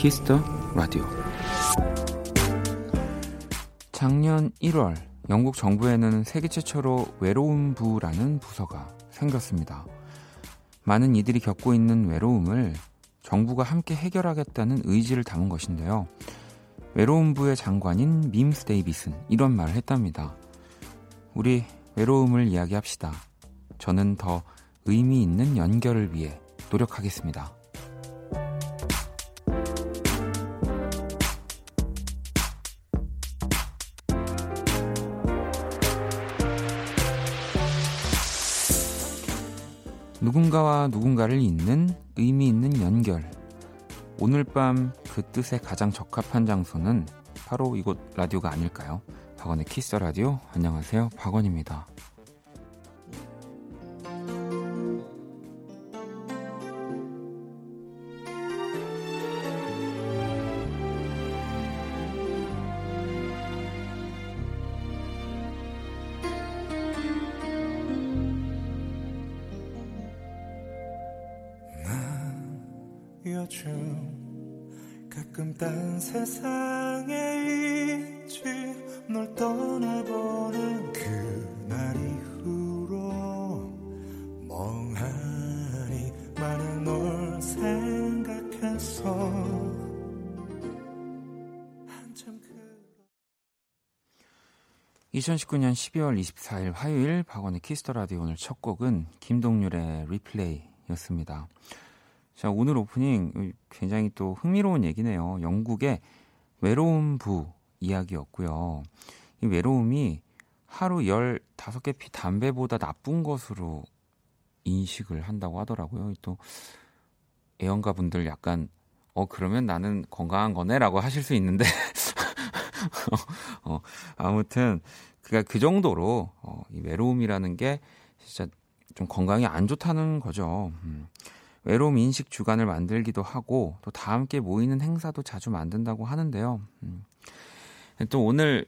키스 더 라디오 작년 1월 영국 정부에는 세계 최초로 외로움 부라는 부서가 생겼습니다. 많은 이들이 겪고 있는 외로움을 정부가 함께 해결하겠다는 의지를 담은 것인데요. 외로움 부의 장관인 밈스 데이비스는 이런 말을 했답니다. 우리 외로움을 이야기합시다. 저는 더 의미 있는 연결을 위해 노력하겠습니다. 누군가와 누군가를 잇는 의미 있는 연결. 오늘 밤 그 뜻에 가장 적합한 장소는 바로 이곳 라디오가 아닐까요? 박원의 키스 라디오. 안녕하세요. 박원입니다. 2019년 12월 24일 화요일 박원의 키스 더 라디오 오늘 첫 곡은 김동률의 Replay였습니다. 자, 오늘 오프닝 굉장히 또 흥미로운 얘기네요. 영국의 외로움 부 이야기였고요. 이 외로움이 하루 15개비 담배보다 나쁜 것으로 인식을 한다고 하더라고요. 또 애연가 분들 약간 어 그러면 나는 건강한 거네라고 하실 수 있는데 어, 아무튼 그가 그 정도로 어, 이 외로움이라는 게 진짜 좀 건강에 안 좋다는 거죠. 음. 외로움 인식 주간을 만들기도 하고 또 다 함께 모이는 행사도 자주 만든다고 하는데요. 음. 또 오늘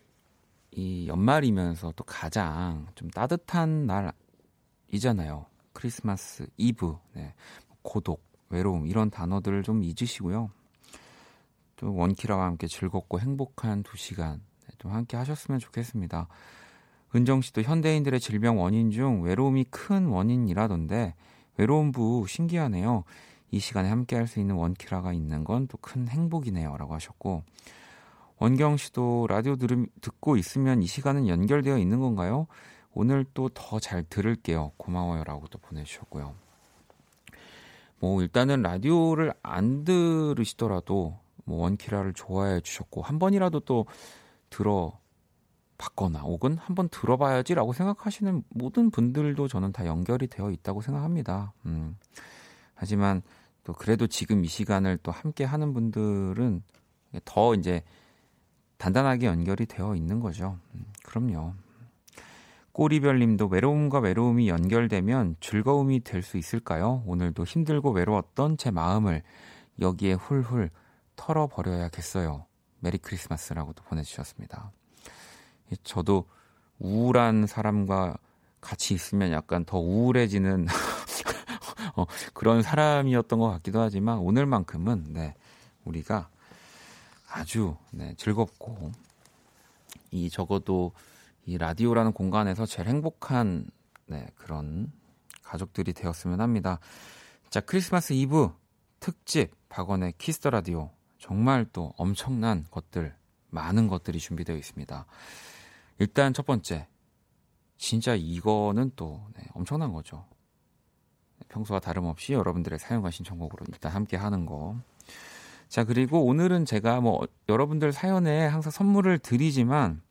이 연말이면서 또 가장 좀 따뜻한 날이잖아요. 크리스마스 이브, 네. 고독, 외로움 이런 단어들을 좀 잊으시고요. 또 원키라와 함께 즐겁고 행복한 두 시간 네, 좀 함께 하셨으면 좋겠습니다. 은정 씨도 현대인들의 질병 원인 중 외로움이 큰 원인이라던데 외로움부 신기하네요. 이 시간에 함께 할 수 있는 원키라가 있는 건 또 큰 행복이네요. 라고 하셨고, 원경 씨도 라디오 들음, 듣고 있으면 이 시간은 연결되어 있는 건가요? 오늘 또 더 잘 들을게요. 고마워요. 라고 또 보내주셨고요. 뭐, 일단은 라디오를 안 들으시더라도, 뭐, 원키라를 좋아해 주셨고, 한 번이라도 또 들어 봤거나 혹은 한번 들어봐야지라고 생각하시는 모든 분들도 저는 다 연결이 되어 있다고 생각합니다. 음. 하지만 또 그래도 지금 이 시간을 또 함께 하는 분들은 더 이제 단단하게 연결이 되어 있는 거죠. 음, 그럼요. 꼬리별님도 외로움과 외로움이 연결되면 즐거움이 될 수 있을까요? 오늘도 힘들고 외로웠던 제 마음을 여기에 훌훌 털어버려야겠어요. 메리 크리스마스라고 도 보내주셨습니다. 저도 우울한 사람과 같이 있으면 약간 더 우울해지는 어, 그런 사람이었던 것 같기도 하지만 오늘만큼은 네, 우리가 아주 네, 즐겁고 이 적어도 이 라디오라는 공간에서 제일 행복한 네, 그런 가족들이 되었으면 합니다. 자, 크리스마스 이브 특집 박원의 키스 더 라디오 정말 또 엄청난 것들 많은 것들이 준비되어 있습니다. 일단 첫 번째. 진짜 이거는 또 네, 엄청난 거죠. 평소와 다름없이 여러분들의 사연과 신청곡으로 일단 함께 하는 거. 자, 그리고 오늘은 제가 뭐 여러분들 사연에 항상 선물을 드리지만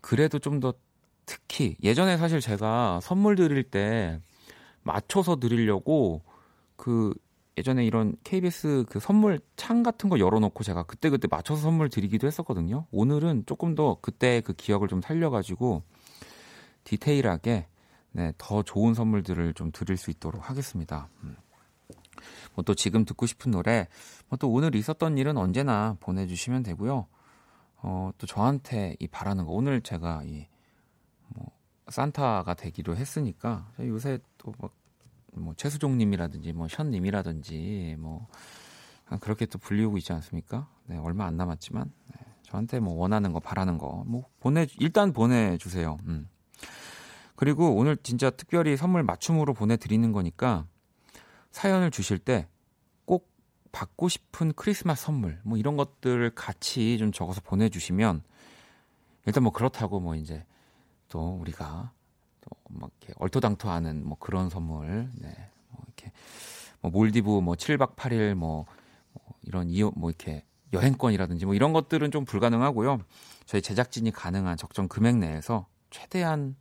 그래도 좀 더 특히 예전에 사실 제가 선물 드릴 때 맞춰서 드리려고 그 예전에 이런 KBS 그 선물 창 같은 거 열어놓고 제가 그때그때 맞춰서 선물 드리기도 했었거든요. 오늘은 조금 더 그때 그 기억을 좀 살려가지고 디테일하게 네, 더 좋은 선물들을 좀 드릴 수 있도록 하겠습니다. 음. 뭐 또 지금 듣고 싶은 노래, 뭐 또 오늘 있었던 일은 언제나 보내주시면 되고요. 어, 또 저한테 이 바라는 거, 오늘 제가 이, 뭐, 산타가 되기로 했으니까, 요새 또 막 뭐 최수종님이라든지 뭐 현님이라든지 뭐 그렇게 또 불리우고 있지 않습니까? 네, 얼마 안 남았지만 네, 저한테 뭐 원하는 거 바라는 거 뭐 보내 일단 보내주세요. 음. 그리고 오늘 진짜 특별히 선물 맞춤으로 보내드리는 거니까 사연을 주실 때 꼭 받고 싶은 크리스마스 선물 뭐 이런 것들을 같이 좀 적어서 보내주시면 일단 뭐 그렇다고 뭐 이제 또 우리가 또 막 이렇게 얼토당토하는 뭐 그런 선물 네. 뭐 이렇게 뭐 몰디브 뭐 7박 8일 뭐, 뭐 이런 이어 뭐 이렇게 여행권이라든지 뭐 이런 것들은 좀 불가능하고요. 저희 제작진이 가능한 적정 금액 내에서 최대한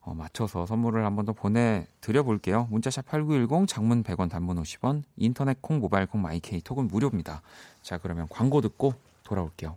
어, 맞춰서 선물을 한 번 더 보내드려 볼게요. 문자샵 8910 장문 100원 단문 50원 인터넷 콩 모바일 콩 마이케이 톡은 무료입니다. 자 그러면 광고 듣고 돌아올게요.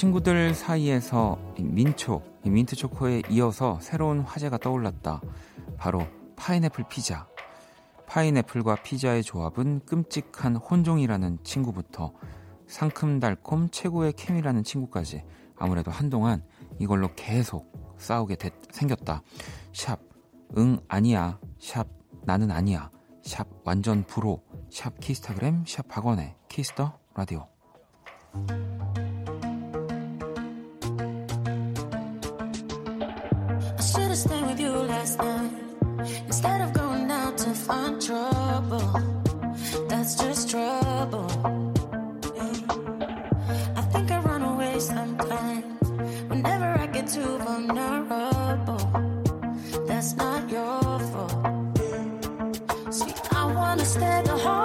친구들 사이에서 민초, 민트 초코에 이어서 새로운 화제가 떠올랐다. 바로 파인애플 피자. 파인애플과 피자의 조합은 끔찍한 혼종이라는 친구부터 상큼달콤 최고의 케미라는 친구까지 아무래도 한동안 이걸로 계속 싸우게 됐, 생겼다. 샵, 응, 아니야. 샵, 나는 아니야. 샵, 완전 불호. 샵, 키스타그램. 샵, 박원의 키스 더 라디오. Instead of going out to find trouble, that's just trouble. I think I run away sometimes whenever I get too vulnerable. That's not your fault. See, I wanna stay the whole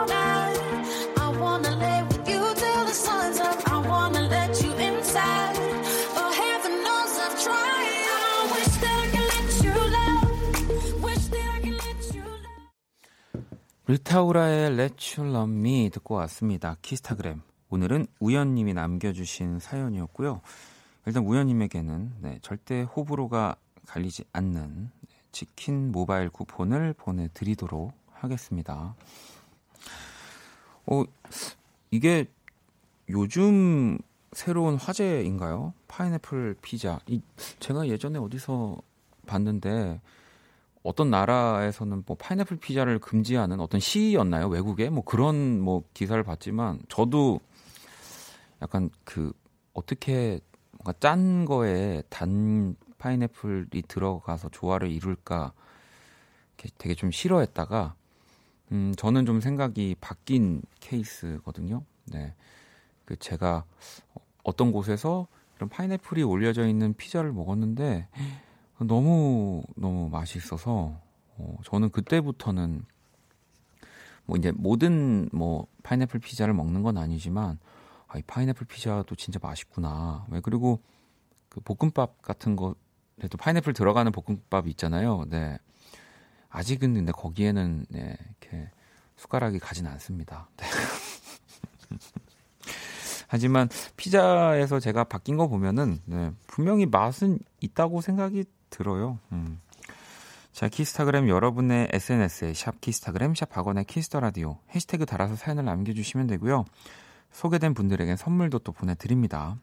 리타우라의 Let You Love Me 듣고 왔습니다. 키스타그램. 오늘은 우연님이 남겨주신 사연이었고요. 일단 우연님에게는 네, 절대 호불호가 갈리지 않는 치킨 모바일 쿠폰을 보내드리도록 하겠습니다. 어, 이게 요즘 새로운 화제인가요? 파인애플 피자. 이, 제가 예전에 어디서 봤는데 어떤 나라에서는 뭐 파인애플 피자를 금지하는 어떤 시였나요? 외국에 뭐 그런 뭐 기사를 봤지만 저도 약간 그 어떻게 뭔가 짠 거에 단 파인애플이 들어가서 조화를 이룰까 되게 좀 싫어했다가 음 저는 좀 생각이 바뀐 케이스거든요. 네. 그 제가 어떤 곳에서 이런 파인애플이 올려져 있는 피자를 먹었는데 너무 너무 맛있어서 어, 저는 그때부터는 뭐 이제 모든 뭐 파인애플 피자를 먹는 건 아니지만 아, 이 파인애플 피자도 진짜 맛있구나. 왜 그리고 그 볶음밥 같은 거에도 파인애플 들어가는 볶음밥 있잖아요. 네. 아직은 근데 거기에는 네, 이렇게 숟가락이 가진 않습니다. 네. 하지만 피자에서 제가 바뀐 거 보면은 네, 분명히 맛은 있다고 생각이 들어요. 음. 자, 키스타그램 여러분의 SNS에 샵 키스타그램 샵 박원의 Kiss the Radio 해시태그 달아서 사연을 남겨주시면 되고요. 소개된 분들에겐 선물도 또 보내드립니다.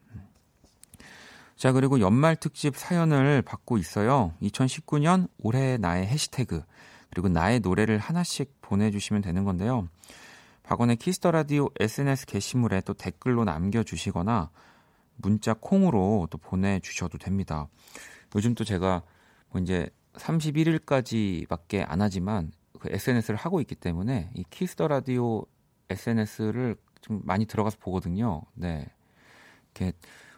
자, 그리고 연말 특집 사연을 받고 있어요. 2019년 올해 나의 해시태그, 그리고 나의 노래를 하나씩 보내주시면 되는 건데요. 박원의 Kiss the Radio SNS 게시물에 또 댓글로 남겨주시거나 문자 콩으로 또 보내주셔도 됩니다. 요즘 또 제가 뭐 이제 31일까지밖에 안 하지만 그 SNS를 하고 있기 때문에 이 Kiss the Radio SNS를 좀 많이 들어가서 보거든요. 네. 이렇게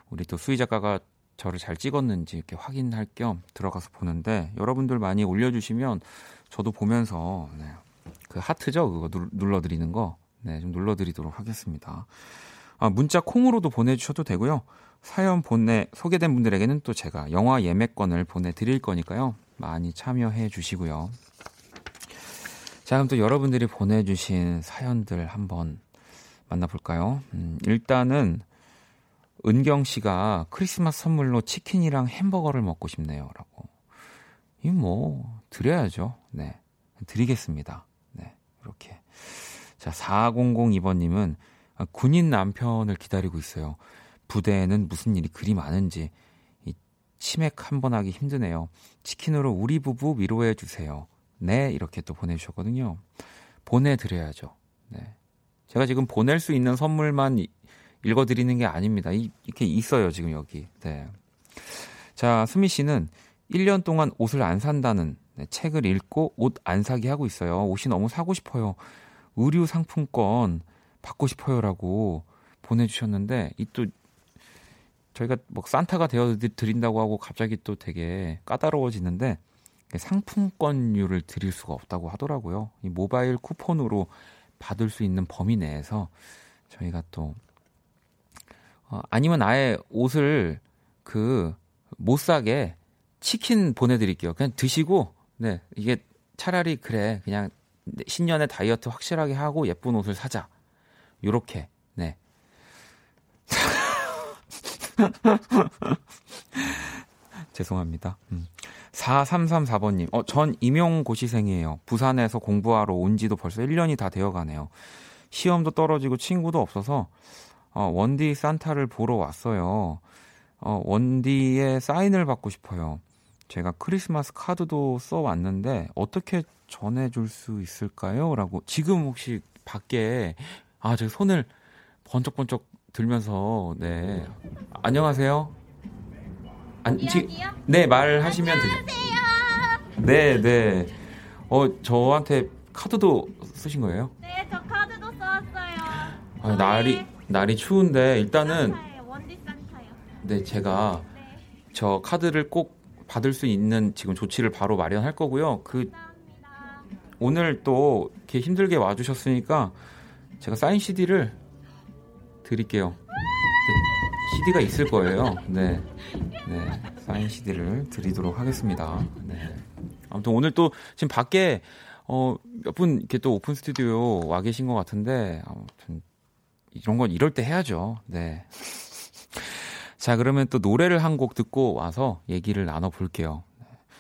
우리 또 수희 작가가 저를 잘 찍었는지 이렇게 확인할 겸 들어가서 보는데 여러분들 많이 올려주시면 저도 보면서 네. 그 하트죠 그거 누, 눌러드리는 거 네, 좀 눌러드리도록 하겠습니다. 아, 문자 콩으로도 보내주셔도 되고요. 사연 보내 소개된 분들에게는 또 제가 영화 예매권을 보내드릴 거니까요. 많이 참여해 주시고요. 자, 그럼 또 여러분들이 보내주신 사연들 한번 만나볼까요? 음, 일단은 은경 씨가 크리스마스 선물로 치킨이랑 햄버거를 먹고 싶네요. 라고. 이 뭐, 드려야죠. 네. 드리겠습니다. 네. 이렇게. 자, 4002번님은 군인 남편을 기다리고 있어요. 부대에는 무슨 일이 그리 많은지 이 치맥 한 번 하기 힘드네요. 치킨으로 우리 부부 위로해 주세요. 네, 이렇게 또 보내주셨거든요. 보내드려야죠. 네. 제가 지금 보낼 수 있는 선물만 읽어드리는 게 아닙니다. 이, 이렇게 있어요, 지금 여기. 네. 자, 수미 씨는 1년 동안 옷을 안 산다는 네, 책을 읽고 옷 안 사기 하고 있어요. 옷이 너무 사고 싶어요. 의류 상품권 받고 싶어요라고 보내주셨는데, 이 또 저희가 뭐 산타가 되어 드린다고 하고 갑자기 또 되게 까다로워지는데, 상품권료를 드릴 수가 없다고 하더라고요. 이 모바일 쿠폰으로 받을 수 있는 범위 내에서 저희가 또 어, 아니면 아예 옷을 그 못 사게 치킨 보내드릴게요. 그냥 드시고 네 이게 차라리 그래 그냥 신년에 다이어트 확실하게 하고 예쁜 옷을 사자. 요렇게 네. 죄송합니다. 음. 4334번님, 어, 전 임용고시생이에요. 부산에서 공부하러 온 지도 벌써 1년이 다 되어 가네요. 시험도 떨어지고 친구도 없어서, 어, 원디 산타를 보러 왔어요. 어, 원디의 사인을 받고 싶어요. 제가 크리스마스 카드도 써 왔는데, 어떻게 전해줄 수 있을까요? 라고, 지금 혹시 밖에, 아, 저 손을 번쩍번쩍 들면서, 네. 안녕하세요. 아니, 지, 네, 말하시면 되죠. 네, 네. 어, 저한테 카드도 쓰신 거예요? 네, 저 카드도 써왔어요. 아, 날이 날이 추운데 일단은 산타예요. 원디 산타요. 네, 제가 네, 저 카드를 꼭 받을 수 있는 지금 조치를 바로 마련할 거고요. 그 감사합니다. 오늘 또 이렇게 힘들게 와주셨으니까 제가 사인 CD를 드릴게요. 네, CD가 있을 거예요. 네, 네, 사인 CD를 드리도록 하겠습니다. 네. 아무튼 오늘 또 지금 밖에 어, 몇 분 이렇게 또 오픈 스튜디오 와 계신 것 같은데 아무튼 이런 건 이럴 때 해야죠. 네. 자, 그러면 또 노래를 한 곡 듣고 와서 얘기를 나눠 볼게요.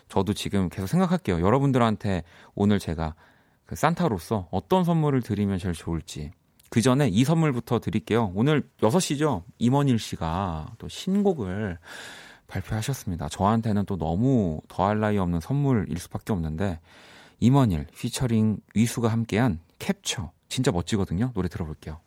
저도 지금 계속 생각할게요. 여러분들한테 오늘 제가 그 산타로서 어떤 선물을 드리면 제일 좋을지. 그 전에 이 선물부터 드릴게요. 오늘 6시죠? 임원일 씨가 또 신곡을 발표하셨습니다. 저한테는 또 너무 더할 나위 없는 선물일 수밖에 없는데, 임원일 피처링 위수가 함께한 캡처. 진짜 멋지거든요. 노래 들어볼게요.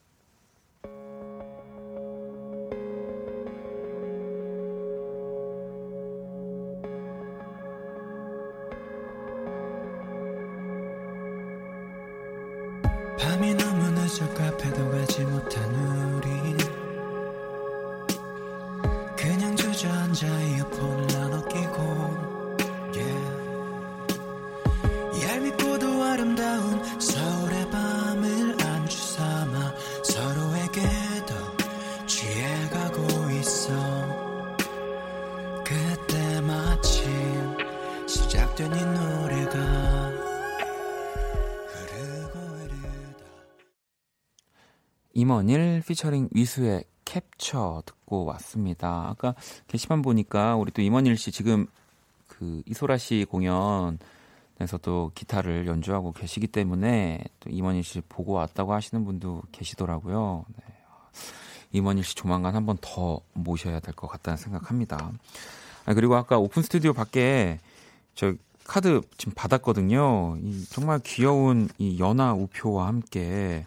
피처링 위수의 캡처 듣고 왔습니다. 아까 게시판 보니까 우리 또 임헌일 씨 지금 그 이소라 씨 공연에서 또 기타를 연주하고 계시기 때문에 또 임헌일 씨 보고 왔다고 하시는 분도 계시더라고요. 네. 임헌일 씨 조만간 한번 더 모셔야 될 것 같다는 생각합니다. 아, 그리고 아까 오픈 스튜디오 밖에 저 카드 지금 받았거든요. 이 정말 귀여운 이 연하 우표와 함께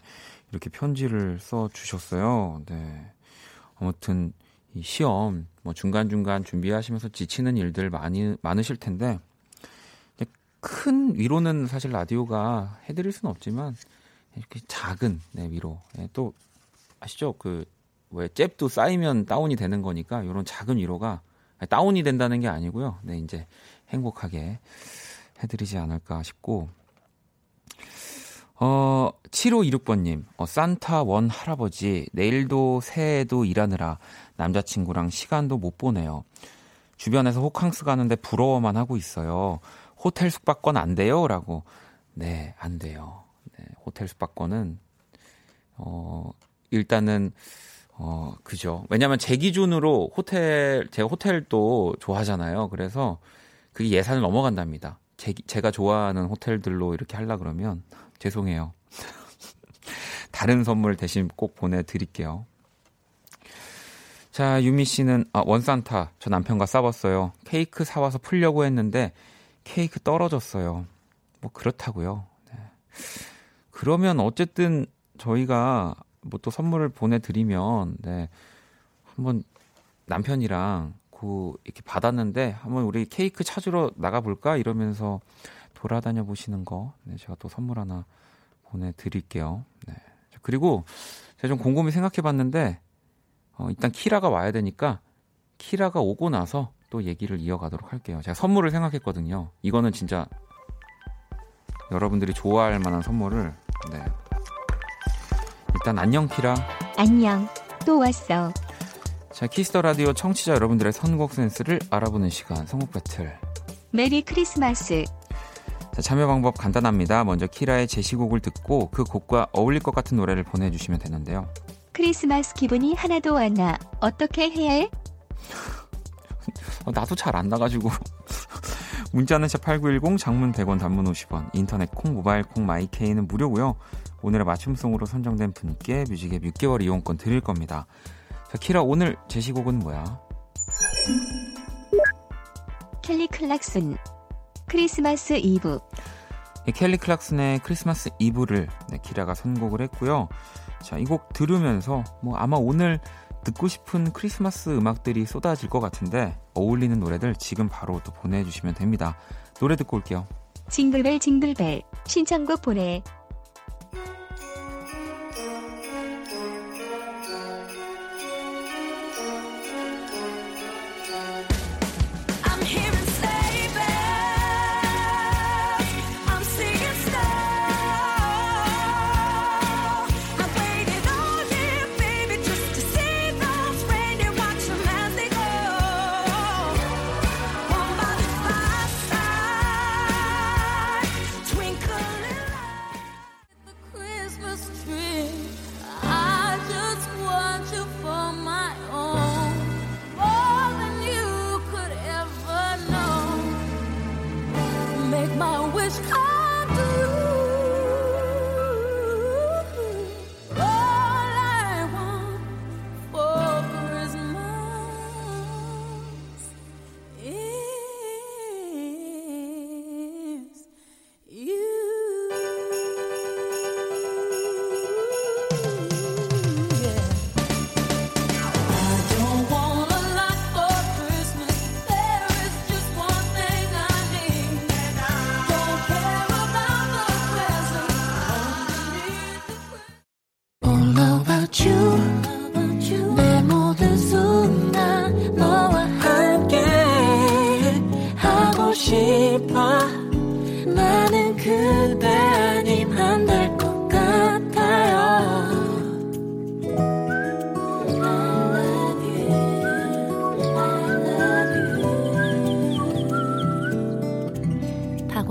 이렇게 편지를 써 주셨어요. 네. 아무튼 이 시험 뭐 중간중간 준비하시면서 지치는 일들 많이 많으실 텐데 큰 위로는 사실 라디오가 해드릴 수는 없지만 이렇게 작은 네, 위로 네, 또 아시죠? 그왜 잽도 쌓이면 다운이 되는 거니까 이런 작은 위로가 다운이 된다는 게 아니고요. 네, 이제 행복하게 해드리지 않을까 싶고 어, 7526번님, 어, 산타 원 할아버지, 내일도 새해에도 일하느라 남자친구랑 시간도 못 보내요. 주변에서 호캉스 가는데 부러워만 하고 있어요. 호텔 숙박권 안 돼요? 라고. 네, 안 돼요. 네, 호텔 숙박권은, 어, 일단은, 어, 그죠. 왜냐면 제 기준으로 호텔, 제가 호텔도 좋아하잖아요. 그래서 그게 예산을 넘어간답니다. 제, 제가 좋아하는 호텔들로 이렇게 하려 그러면 죄송해요. 다른 선물 대신 꼭 보내드릴게요. 자, 유미 씨는, 아, 원산타. 저 남편과 싸웠어요. 케이크 사와서 풀려고 했는데, 케이크 떨어졌어요. 뭐, 그렇다고요. 네. 그러면 어쨌든 저희가 뭐 또 선물을 보내드리면, 네. 한번 남편이랑 그, 이렇게 받았는데, 한번 우리 케이크 찾으러 나가볼까? 이러면서 돌아다녀 보시는 거, 네. 제가 또 선물 하나 보내드릴게요. 네. 그리고 제가 좀 곰곰이 생각해 봤는데, 어, 일단 키라가 와야 되니까 키라가 오고 나서 또 얘기를 이어가도록 할게요. 제가 선물을 생각했거든요. 이거는 진짜 여러분들이 좋아할 만한 선물을 네. 일단 안녕 키라. 안녕. 또 왔어. 자 Kiss the Radio 청취자 여러분들의 선곡 센스를 알아보는 시간 선곡 배틀. Merry Christmas. 자, 참여 방법 간단합니다. 먼저 키라의 제시곡을 듣고 그 곡과 어울릴 것 같은 노래를 보내주시면 되는데요. 크리스마스 기분이 하나도 안 나. 어떻게 해야 해? 어, 나도 잘 안 나가지고. 문자는 샵8910 장문 100원 단문 50원 인터넷 콩 모바일 콩 my K는 무료고요. 오늘의 맞춤송으로 선정된 분께 뮤직앱 6개월 이용권 드릴 겁니다. 자, 키라 오늘 제시곡은 뭐야? 켈리 클락슨. 크리스마스 이브. 네, 켈리 클락슨의 크리스마스 이브를 네, 키라가 선곡을 했고요. 자, 이 곡 들으면서 뭐 아마 오늘 듣고 싶은 크리스마스 음악들이 쏟아질 것 같은데 어울리는 노래들 지금 바로 또 보내주시면 됩니다. 노래 듣고 올게요. 징글벨 징글벨. 신청곡 보내.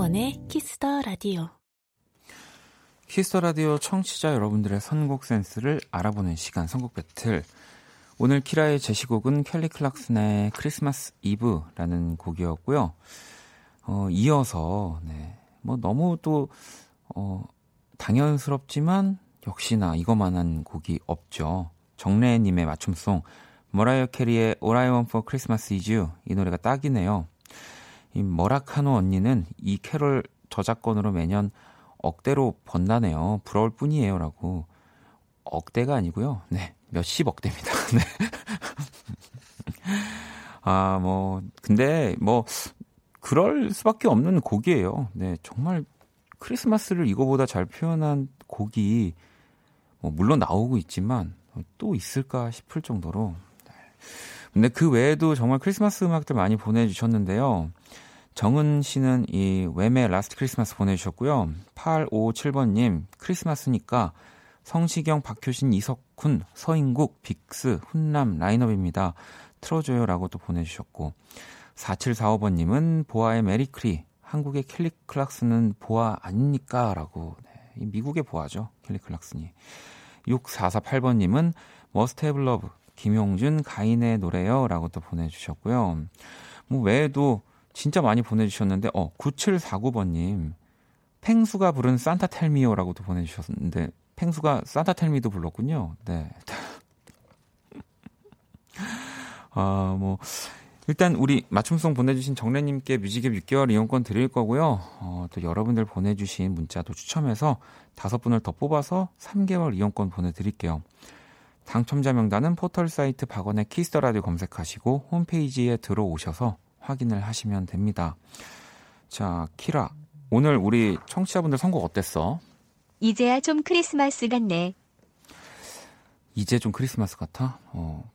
박원의 Kiss the Radio. Kiss the Radio 청취자 여러분들의 선곡 센스를 알아보는 시간 선곡 배틀. 오늘 키라의 제시곡은 켈리 클락슨의 크리스마스 이브라는 곡이었고요. 어, 이어서 네. 뭐 너무 또 어, 당연스럽지만 역시나 이거만한 곡이 없죠. 정래 님의 맞춤송 머라이어 캐리의 All I Want for Christmas Is You 이 노래가 딱이네요. 이 머라카노 언니는 이 캐롤 저작권으로 매년 억대로 번다네요. 부러울 뿐이에요 라고. 억대가 아니고요. 네. 몇십억 대입니다. 네. 아, 뭐 근데 뭐 그럴 수밖에 없는 곡이에요. 네. 정말 크리스마스를 이거보다 잘 표현한 곡이 뭐 물론 나오고 있지만 또 있을까 싶을 정도로 네. 근데 그 외에도 정말 크리스마스 음악들 많이 보내주셨는데요. 정은 씨는 이 Wham의 Last Christmas 보내주셨고요. 857번님, 크리스마스니까 성시경, 박효신, 이석훈, 서인국, 빅스, 훈남 라인업입니다. 틀어줘요 라고 또 보내주셨고. 4745번님은 보아의 Merry-Chri, 한국의 켈리 클락슨은 보아 아닙니까? 라고. 네, 이 미국의 보아죠. 켈리 클락슨이. 6448번님은 Must Have Love, 김용준, 가인의 노래요. 라고 또 보내주셨고요. 뭐 외에도 진짜 많이 보내주셨는데, 어, 9749번님. 펭수가 부른 Santa Tell Me요라고도 보내주셨는데, 펭수가 Santa Tell Me도 불렀군요. 네. 아, 뭐, 일단 우리 맞춤송 보내주신 정래님께 뮤직앱 6개월 이용권 드릴 거고요. 어, 또 여러분들 보내주신 문자도 추첨해서 다섯 분을 더 뽑아서 3개월 이용권 보내드릴게요. 당첨자 명단은 포털 사이트 박원의 Kiss the Radio 검색하시고 홈페이지에 들어오셔서 확인을 하시면 됩니다. 자, 키라. 오늘 우리 청취자분들 선곡 어땠어? 이제야 좀 크리스마스 같네. 이제 좀 크리스마스 같아? 어,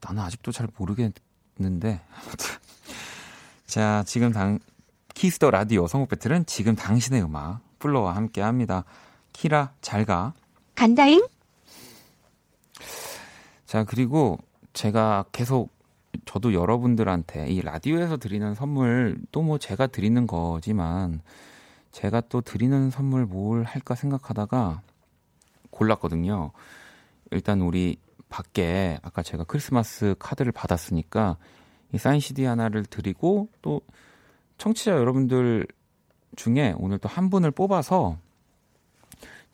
나는 아직도 잘 모르겠는데. 자, 지금 당, Kiss the Radio 선곡 배틀은 지금 당신의 음악, FLO와 함께 합니다. 키라, 잘 가. 간다잉? 자, 그리고 제가 계속 저도 여러분들한테 이 라디오에서 드리는 선물 또 뭐 제가 드리는 거지만 제가 또 드리는 선물 뭘 할까 생각하다가 골랐거든요. 일단 우리 밖에 아까 제가 크리스마스 카드를 받았으니까 이 사인 CD 하나를 드리고 또 청취자 여러분들 중에 오늘 또 한 분을 뽑아서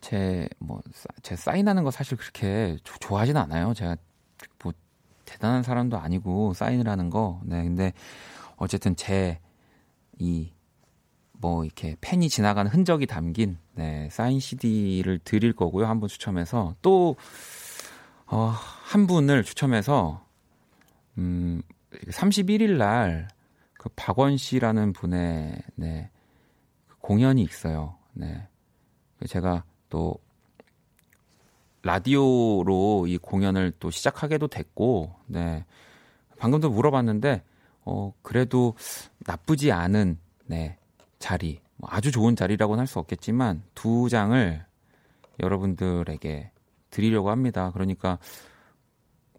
제 뭐제 사인하는 거 사실 그렇게 조- 좋아하진 않아요. 제가 뭐 대단한 사람도 아니고 사인을 하는 거. 네, 근데 어쨌든 제 이 뭐 이렇게 펜이 지나가는 흔적이 담긴 네, 사인 CD를 드릴 거고요. 한 분 추첨해서 또 어, 한 분을 추첨해서 음 31일 날 그 박원 씨라는 분의 네, 그 공연이 있어요. 네. 제가 또 라디오로 이 공연을 또 시작하게도 됐고, 네. 방금도 물어봤는데, 어, 그래도 나쁘지 않은, 네, 자리, 뭐 아주 좋은 자리라고는 할 수 없겠지만, 두 장을 여러분들에게 드리려고 합니다. 그러니까,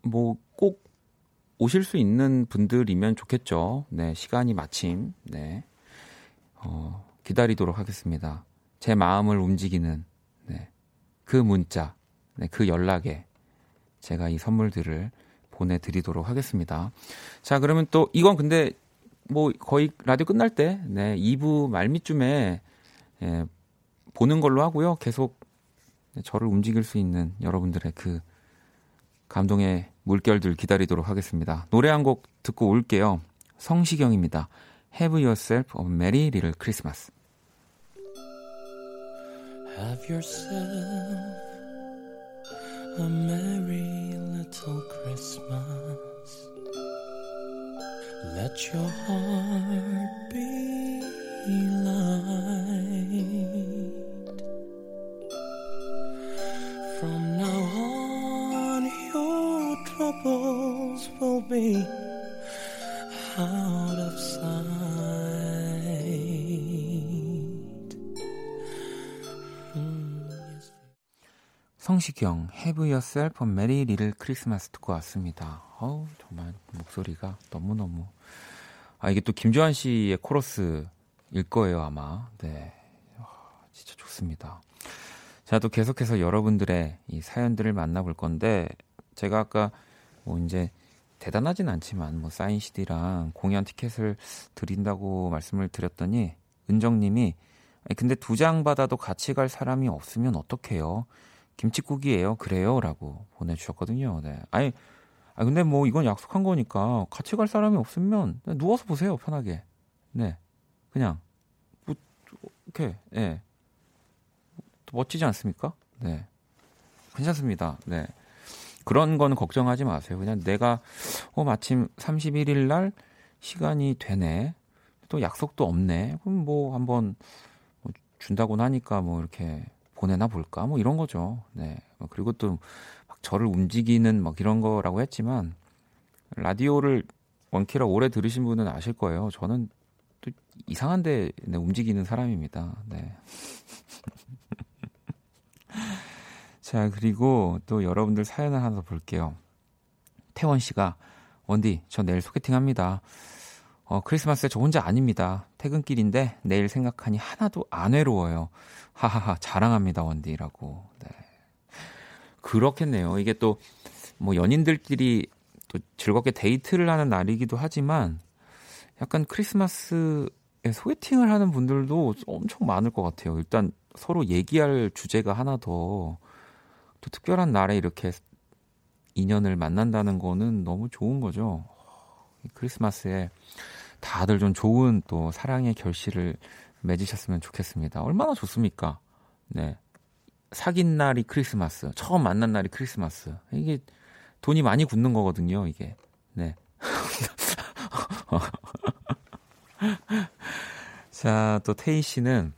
뭐, 꼭 오실 수 있는 분들이면 좋겠죠. 네, 시간이 마침, 네. 어, 기다리도록 하겠습니다. 제 마음을 움직이는, 네, 그 문자, 네, 그 연락에 제가 이 선물들을 보내드리도록 하겠습니다. 자, 그러면 또 이건 근데 뭐 거의 라디오 끝날 때, 네, 2부 말미쯤에 예, 보는 걸로 하고요. 계속 저를 움직일 수 있는 여러분들의 그 감동의 물결들 기다리도록 하겠습니다. 노래 한 곡 듣고 올게요. 성시경입니다. Have yourself a merry little Christmas. Have yourself a merry little Christmas. Let your heart be light. From now on, your troubles will be out of sight. 성시경 Have Yourself a Merry Little Christmas 듣고 왔습니다. 어우 정말 목소리가 너무너무 아 이게 또 김조한 씨의 코러스일 거예요 아마 네 와, 진짜 좋습니다. 자 또 계속해서 여러분들의 이 사연들을 만나볼 건데 제가 아까 뭐 이제 대단하진 않지만 뭐 사인 CD랑 공연 티켓을 드린다고 말씀을 드렸더니 은정님이 근데 두 장 받아도 같이 갈 사람이 없으면 어떡해요? 김치국이에요. 그래요? 라고 보내주셨거든요. 네. 아니, 아, 근데 뭐 이건 약속한 거니까 같이 갈 사람이 없으면 그냥 누워서 보세요. 편하게. 네. 그냥. 뭐, 이렇게, 예. 네. 멋지지 않습니까? 네. 괜찮습니다. 네. 그런 거는 걱정하지 마세요. 그냥 내가, 어, 마침 31일 날 시간이 되네. 또 약속도 없네. 그럼 뭐 한번 뭐 준다고 하니까 뭐 이렇게 보내나 볼까 뭐 이런 거죠. 네. 어, 그리고 또 막 저를 움직이는 막 이런 거라고 했지만 라디오를 원키라 오래 들으신 분은 아실 거예요. 저는 또 이상한데 네, 움직이는 사람입니다. 네. 자, 그리고 또 여러분들 사연을 하나 더 볼게요. 태원 씨가 원디, 저 내일 소개팅 합니다. 어, 크리스마스에 저 혼자 아닙니다. 퇴근길인데 내일 생각하니 하나도 안 외로워요. 하하하, 자랑합니다, 원디라고. 네. 그렇겠네요. 이게 또 뭐 연인들끼리 또 즐겁게 데이트를 하는 날이기도 하지만 약간 크리스마스에 소개팅을 하는 분들도 엄청 많을 것 같아요. 일단 서로 얘기할 주제가 하나 더 또 특별한 날에 이렇게 인연을 만난다는 거는 너무 좋은 거죠. 이 크리스마스에 다들 좀 좋은 또 사랑의 결실을 맺으셨으면 좋겠습니다. 얼마나 좋습니까? 네. 사귄 날이 크리스마스, 처음 만난 날이 크리스마스. 이게 돈이 많이 굳는 거거든요, 이게. 네. 자, 또 태희 씨는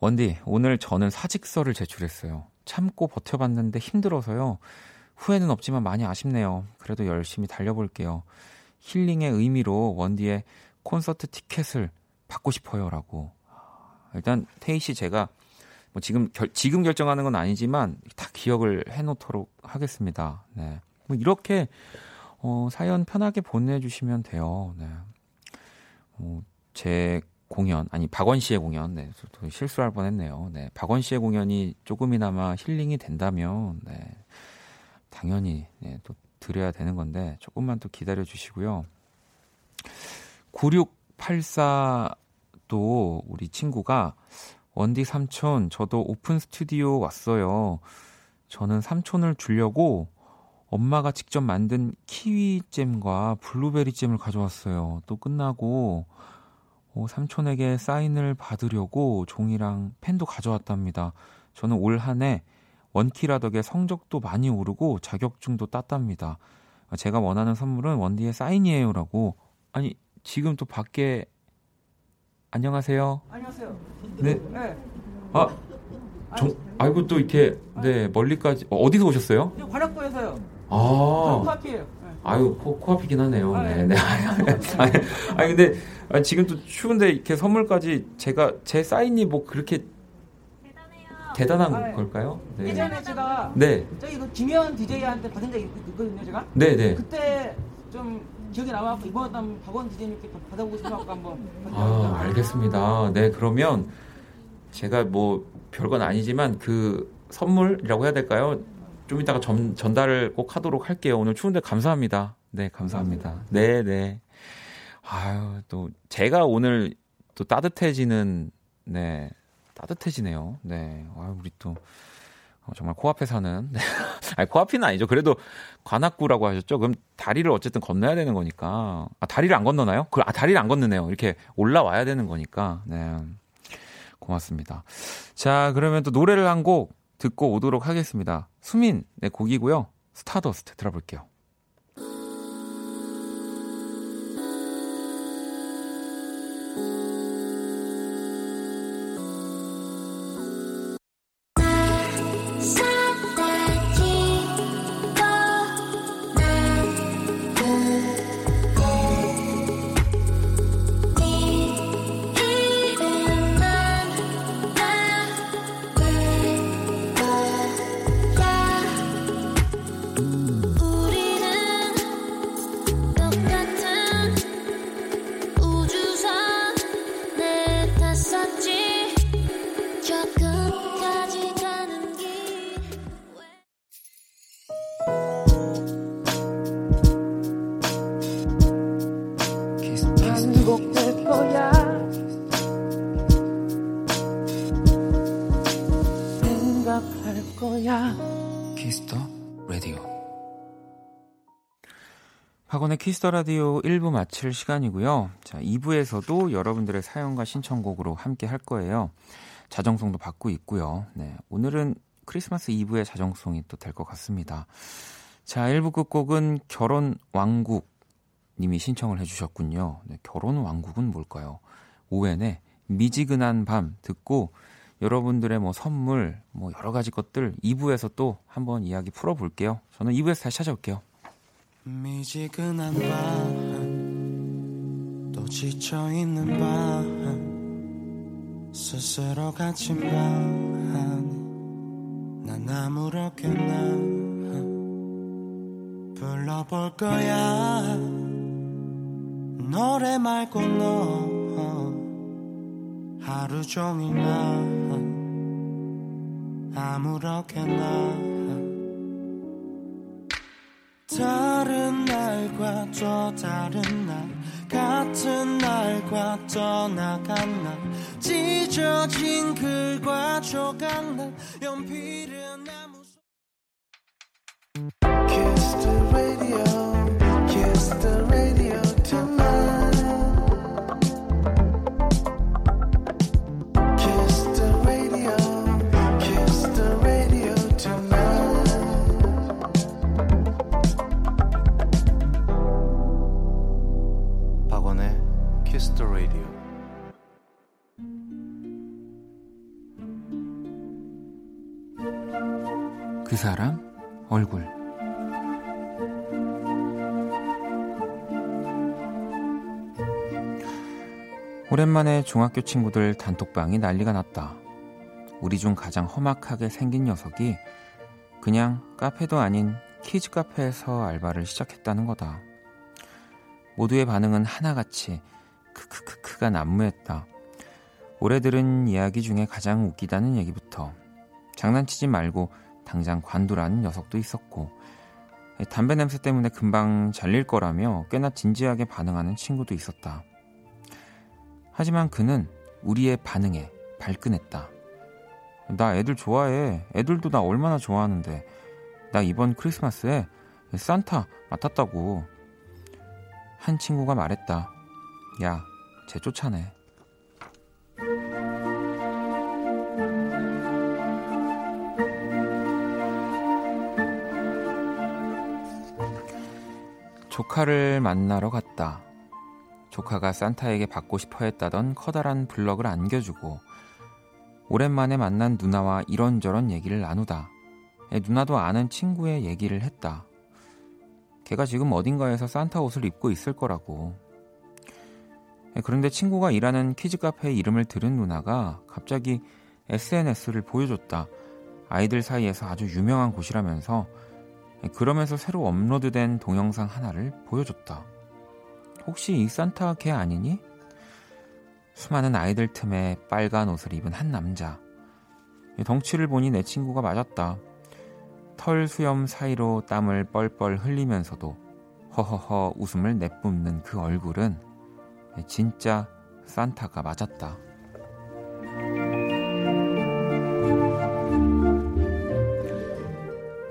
원디, 오늘 저는 사직서를 제출했어요. 참고 버텨봤는데 힘들어서요. 후회는 없지만 많이 아쉽네요. 그래도 열심히 달려볼게요. 힐링의 의미로 원디의 콘서트 티켓을 받고 싶어요라고. 일단 태희 씨 제가 뭐 지금 결, 지금 결정하는 건 아니지만 다 기억을 해놓도록 하겠습니다. 네. 뭐 이렇게 어, 사연 편하게 보내주시면 돼요. 네. 어, 제 공연 아니 박원 씨의 공연 네 또 실수할 뻔했네요. 네 박원 씨의 공연이 조금이나마 힐링이 된다면 네 당연히 네, 또 드려야 되는 건데 조금만 또 기다려 주시고요. 9684도 우리 친구가 원디 삼촌 저도 오픈 스튜디오 왔어요. 저는 삼촌을 주려고 엄마가 직접 만든 키위잼과 블루베리 잼을 가져왔어요. 또 끝나고 어, 삼촌에게 사인을 받으려고 종이랑 펜도 가져왔답니다. 저는 올 한 해 원키라 덕에 성적도 많이 오르고 자격증도 땄답니다. 제가 원하는 선물은 원디의 사인이에요라고. 아니 지금 또 밖에 안녕하세요. 안녕하세요. 네. 네. 아, 정, 아이고 또 이렇게 네 멀리까지 어, 어디서 오셨어요? 저 관악구에서요. 아, 코앞이에요. 네. 아유 코 코앞이긴 하네요. 아, 네, 네. 네. 아니, 아니 근데 아니, 지금 또 추운데 이렇게 선물까지 제가 제 사인이 뭐 그렇게 대단한 아, 네. 걸까요? 네. 예전에 제가 네, 저기 그 김현 DJ한테 받은 적이 있- 있거든요, 제가. 네, 네. 그때 좀 기억이 남아갖고 이번에 한번 박원 DJ님께 받아보고 싶어갖고 한번. 아, 알겠습니다. 네, 그러면 제가 뭐 별건 아니지만 그 선물이라고 해야 될까요? 좀 이따가 전, 전달을 꼭 하도록 할게요. 오늘 추운데 감사합니다. 네, 감사합니다. 네, 네. 아유, 또 제가 오늘 또 따뜻해지는 네. 따뜻해지네요. 네. 아유, 우리 또 어, 정말 코앞에 사는 네. 아니 코앞이는 아니죠. 그래도 관악구라고 하셨죠. 그럼 다리를 어쨌든 건너야 되는 거니까. 아, 다리를 안 건너나요? 그 아, 다리를 안 건너네요. 이렇게 올라와야 되는 거니까. 네. 고맙습니다. 자, 그러면 또 노래를 한 곡 듣고 오도록 하겠습니다. 수민의 곡이고요. Stardust 들어볼게요. 박원의 키스 더 라디오 1부 마칠 시간이고요. 자, 2부에서도 여러분들의 사연과 신청곡으로 함께 할 거예요. 자정송도 받고 있고요. 네, 오늘은 크리스마스 2부의 자정송이 또 될 것 같습니다. 자, 1부 끝곡은 겨울 왕국 님이 신청을 해 주셨군요. 네, 겨울 왕국은 뭘까요? 오왠의 미지근한 밤 듣고 여러분들의 뭐 선물, 뭐 여러 가지 것들 2부에서 또 한번 이야기 풀어 볼게요. 저는 2부에서 다시 찾아올게요. 미지근한 밤 또 지쳐 있는 밤 스스로 같지만 난 아무렇게나 불러볼 거야. 노래 말고 너 하루 종일 난 아무렇게나 또 다른 날 같은 날과 떠나간 날 찢어진 글과 조각난 연필은 사람 얼굴 오랜만에 중학교 친구들 단톡방이 난리가 났다. 우리 중 가장 험악하게 생긴 녀석이 그냥 카페도 아닌 키즈 카페에서 알바를 시작했다는 거다. 모두의 반응은 하나같이 크크크크가 난무했다. 올해 들은 이야기 중에 가장 웃기다는 얘기부터 장난치지 말고 당장 관두라는 녀석도 있었고 담배 냄새 때문에 금방 잘릴 거라며 꽤나 진지하게 반응하는 친구도 있었다. 하지만 그는 우리의 반응에 발끈했다. 나 애들 좋아해. 애들도 나 얼마나 좋아하는데. 나 이번 크리스마스에 산타 맡았다고. 한 친구가 말했다. 야, 쟤 쫓아내. 조카를 만나러 갔다. 조카가 산타에게 받고 싶어 했다던 커다란 블럭을 안겨주고 오랜만에 만난 누나와 이런저런 얘기를 나누다. 에, 누나도 아는 친구의 얘기를 했다. 걔가 지금 어딘가에서 산타 옷을 입고 있을 거라고. 에, 그런데 친구가 일하는 키즈 카페의 이름을 들은 누나가 갑자기 SNS를 보여줬다. 아이들 사이에서 아주 유명한 곳이라면서 에, 그러면서 새로 업로드된 동영상 하나를 보여줬다. 혹시 이 산타 걔 아니니? 수많은 아이들 틈에 빨간 옷을 입은 한 남자. 덩치를 보니 내 친구가 맞았다. 털 수염 사이로 땀을 뻘뻘 흘리면서도 허허허 웃음을 내뿜는 그 얼굴은 진짜 산타가 맞았다.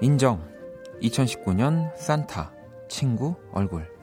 인정. 2019년 산타 친구 얼굴.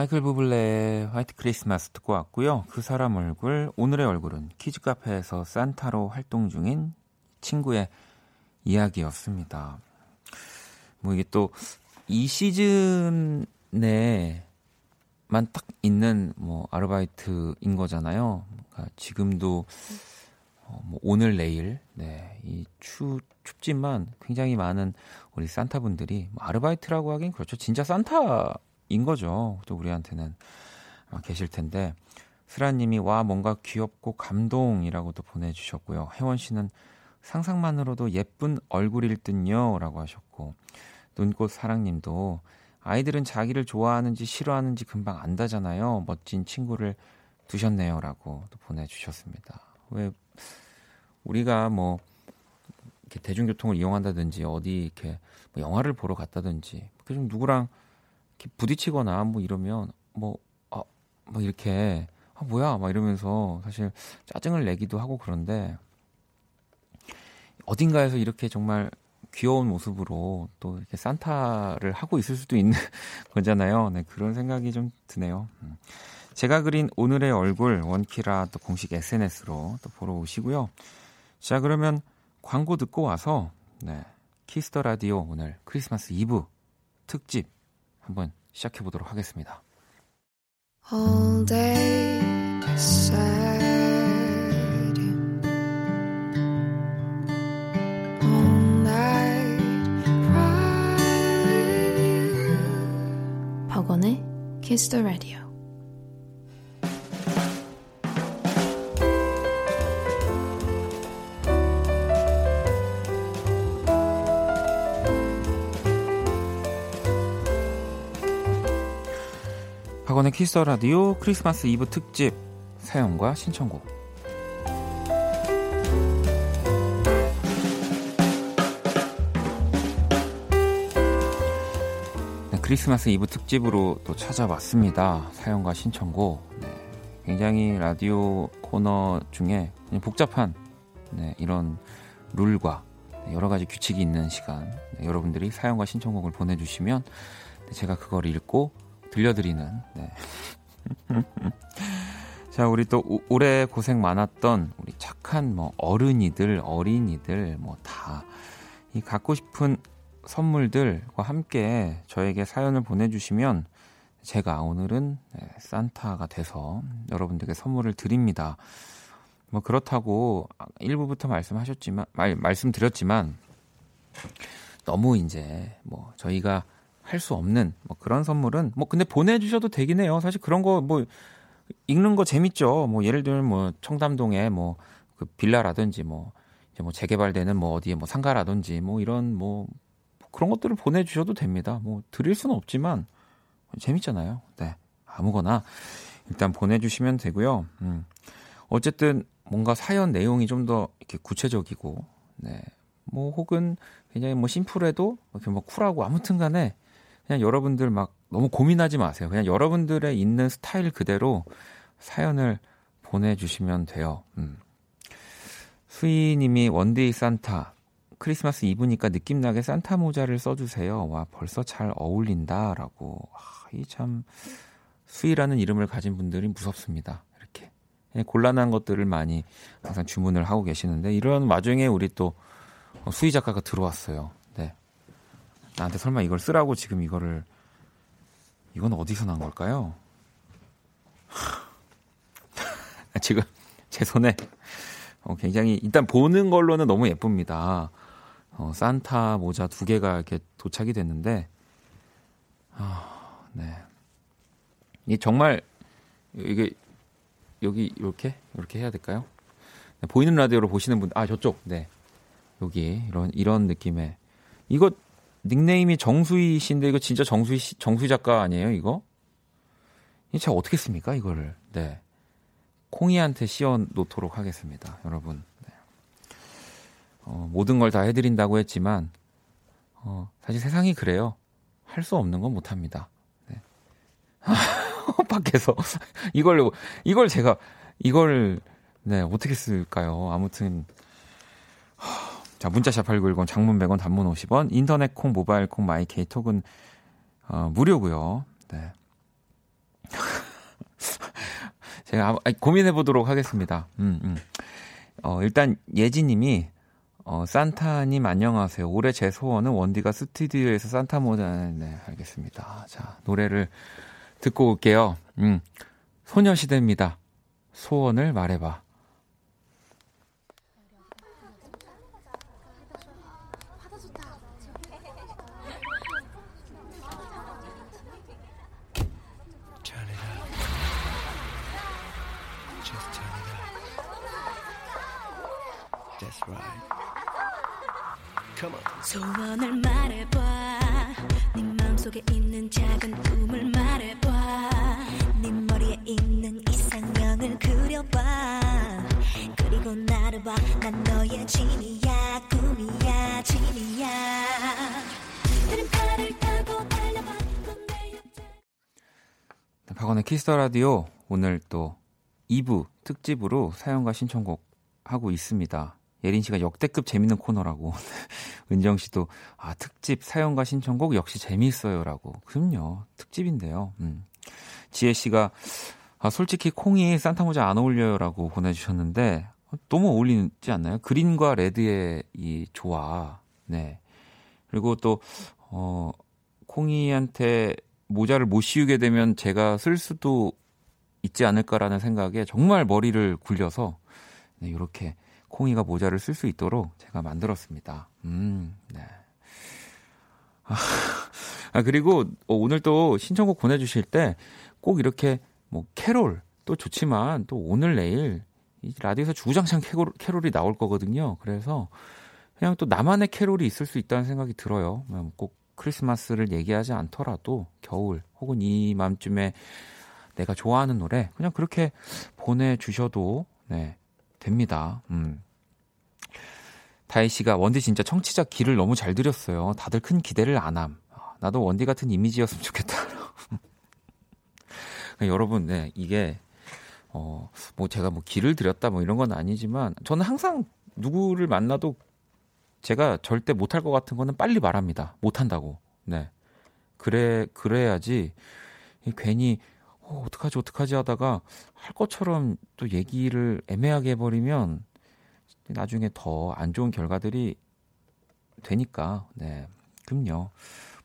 마이클 부블레의 화이트 크리스마스 듣고 왔고요. 그 사람 얼굴, 오늘의 얼굴은 키즈 카페에서 산타로 활동 중인 친구의 이야기였습니다. 뭐 이게 또 이 시즌에만 딱 있는 뭐 아르바이트인 거잖아요. 그러니까 지금도 어, 뭐 오늘 내일 네, 이 추, 춥지만 굉장히 많은 우리 산타 분들이 뭐 아르바이트라고 하긴 그렇죠. 진짜 산타 인 거죠. 또 우리한테는 아마 계실 텐데 스라님이 와 뭔가 귀엽고 감동이라고도 보내주셨고요. 혜원 씨는 상상만으로도 예쁜 얼굴일 듯요라고 하셨고 눈꽃 사랑님도 아이들은 자기를 좋아하는지 싫어하는지 금방 안다잖아요. 멋진 친구를 두셨네요라고 또 보내주셨습니다. 왜 우리가 뭐 이렇게 대중교통을 이용한다든지 어디 이렇게 뭐 영화를 보러 갔다든지 이렇게 좀 누구랑 이렇게 부딪히거나 뭐 이러면 뭐, 아, 뭐 이렇게 아, 뭐야 막 이러면서 사실 짜증을 내기도 하고 그런데 어딘가에서 이렇게 정말 귀여운 모습으로 또 이렇게 산타를 하고 있을 수도 있는 거잖아요. 네, 그런 생각이 좀 드네요. 음. 제가 그린 오늘의 얼굴 원키라 또 공식 SNS로 또 보러 오시고요. 자, 그러면 광고 듣고 와서 네, 키스 더 라디오 오늘 크리스마스 이브 특집 한번 시작해 보도록 하겠습니다. all day sad all night cry with you 박원의 Kiss the Radio 박원의 키스터 라디오 크리스마스 이브 특집 사연과 신청곡. 네, 크리스마스 이브 특집으로 또 찾아왔습니다. 사연과 신청곡. 네, 굉장히 라디오 코너 중에 복잡한 네, 이런 룰과 여러 가지 규칙이 있는 시간. 네, 여러분들이 사연과 신청곡을 보내주시면 네, 제가 그걸 읽고 들려드리는. 네. 자, 우리 또 오- 올해 고생 많았던 우리 착한 뭐 어른이들, 어린이들 뭐 다 이 갖고 싶은 선물들과 함께 저에게 사연을 보내주시면 제가 오늘은 네, 산타가 돼서 여러분들께 선물을 드립니다. 뭐 그렇다고 일부부터 말씀하셨지만 말, 말씀드렸지만 너무 이제 뭐 저희가 할 수 없는 뭐 그런 선물은 뭐 근데 보내주셔도 되긴 해요. 사실 그런 거 뭐 읽는 거 재밌죠. 뭐 예를 들면 뭐 청담동에 뭐 그 빌라라든지 뭐 이제 뭐 재개발되는 뭐 어디에 뭐 상가라든지 뭐 이런 뭐 그런 것들을 보내주셔도 됩니다. 뭐 드릴 수는 없지만 재밌잖아요. 네 아무거나 일단 보내주시면 되고요. 음. 어쨌든 뭔가 사연 내용이 좀 더 이렇게 구체적이고 네. 뭐 혹은 굉장히 뭐 심플해도 이렇게 뭐 쿨하고 아무튼 간에 그냥 여러분들 막 너무 고민하지 마세요. 그냥 여러분들의 있는 스타일 그대로 사연을 보내주시면 돼요. 음. 수희님이 원디 산타 크리스마스 이브니까 느낌나게 산타 모자를 써주세요. 와 벌써 잘 어울린다라고. 아, 이참 수희라는 이름을 가진 분들이 무섭습니다. 이렇게 그냥 곤란한 것들을 많이 항상 주문을 하고 계시는데 이런 와중에 우리 또 어, 수희 작가가 들어왔어요. 네. 나한테 설마 이걸 쓰라고 지금 이거를 이건 어디서 난 걸까요? 지금 제 손에 어, 굉장히 일단 보는 걸로는 너무 예쁩니다. 어, 산타 모자 두 개가 이렇게 도착이 됐는데 아, 네. 이 정말 이게 여기 이렇게 이렇게 해야 될까요? 네, 보이는 라디오로 보시는 분, 아 저쪽, 네 여기 이런 이런 느낌의 이거 닉네임이 정수희 씨인데 이거 진짜 정수희 씨, 정수희 작가 아니에요 이거? 이 제가 어떻게 씁니까 이거를? 네 콩이한테 씌워 놓도록 하겠습니다, 여러분. 네. 어, 모든 걸 다 해드린다고 했지만 어, 사실 세상이 그래요. 할 수 없는 건 못 합니다. 네. 밖에서 이걸 이걸 제가 이걸 네 어떻게 쓸까요? 아무튼 자 문자 샵 8910 장문 100원 단문 50원 인터넷 콩 모바일 콩 마이 케이 톡은 어, 무료고요. 네. 제가 고민해 보도록 하겠습니다. 음, 음. 어, 일단 예지 님이 어, 산타님 안녕하세요. 올해 제 소원은 원디가 스튜디오에서 산타 모자 네 알겠습니다. 자 노래를 듣고 올게요. 음, 소녀시대입니다. 소원을 말해봐. That's right. Come on. 소원을 말해봐. 네 마음속에 있는 작은 꿈을 말해봐. 네 머리에 있는 이상형을 그려봐. 그리고 나를 봐 난 너의 Genie야. 꿈이야. Genie야. 드림카를 타고 달려봐. 옆에 박원의 키스 더 라디오 오늘 또 2부 특집으로 사연과 신청곡 하고 있습니다. 예린 씨가 역대급 재밌는 코너라고. 은정 씨도 아, 특집 사연과 신청곡 역시 재미있어요라고. 그럼요. 특집인데요. 음. 지혜 씨가 아, 솔직히 콩이 산타 모자 안 어울려요라고 보내 주셨는데 너무 어울리지 않나요? 그린과 레드의 이 조화. 네. 그리고 또, 어, 콩이한테 모자를 못 씌우게 되면 제가 쓸 수도 있지 않을까라는 생각에 정말 머리를 굴려서 네, 이렇게 콩이가 모자를 쓸 수 있도록 제가 만들었습니다. 음, 네. 아, 그리고 어, 오늘 또 신청곡 보내주실 때 꼭 이렇게 뭐 캐롤 또 좋지만 또 오늘 내일 이 라디오에서 주구장창 캐롤, 캐롤이 나올 거거든요. 그래서 그냥 또 나만의 캐롤이 있을 수 있다는 생각이 들어요. 뭐꼭 크리스마스를 얘기하지 않더라도 겨울 혹은 이맘쯤에 내가 좋아하는 노래 그냥 그렇게 보내주셔도 네, 됩니다. 음. 다혜 씨가 원디 진짜 청취자 길을 너무 잘 들였어요. 다들 큰 기대를 안 함. 아, 나도 원디 같은 이미지였으면 좋겠다. 여러분, 네, 이게 어, 뭐 제가 뭐 길을 들였다 뭐 이런 건 아니지만 저는 항상 누구를 만나도 제가 절대 못할 것 같은 거는 빨리 말합니다. 못한다고. 네. 그래, 그래야지 이 괜히 어, 어떡하지, 어떡하지 하다가 할 것처럼 또 얘기를 애매하게 해버리면 나중에 더 안 좋은 결과들이 되니까, 네. 그럼요.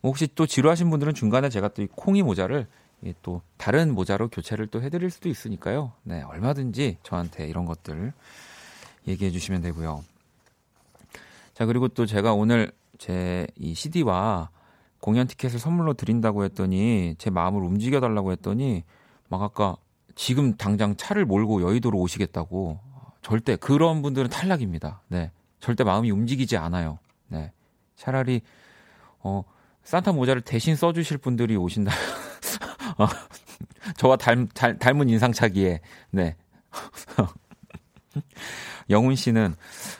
뭐 혹시 또 지루하신 분들은 중간에 제가 또 이 콩이 모자를 이또 다른 모자로 교체를 또 해드릴 수도 있으니까요. 네. 얼마든지 저한테 이런 것들 얘기해 주시면 되고요. 자, 그리고 또 제가 오늘 제 이 CD와 공연 티켓을 선물로 드린다고 했더니 제 마음을 움직여 달라고 했더니 막 아까 지금 당장 차를 몰고 여의도로 오시겠다고 절대 그런 분들은 탈락입니다. 네. 절대 마음이 움직이지 않아요. 네. 차라리 어 산타 모자를 대신 써 주실 분들이 오신다. 어, 저와 닮, 닮, 닮은 인상차기에 네. 영훈 씨는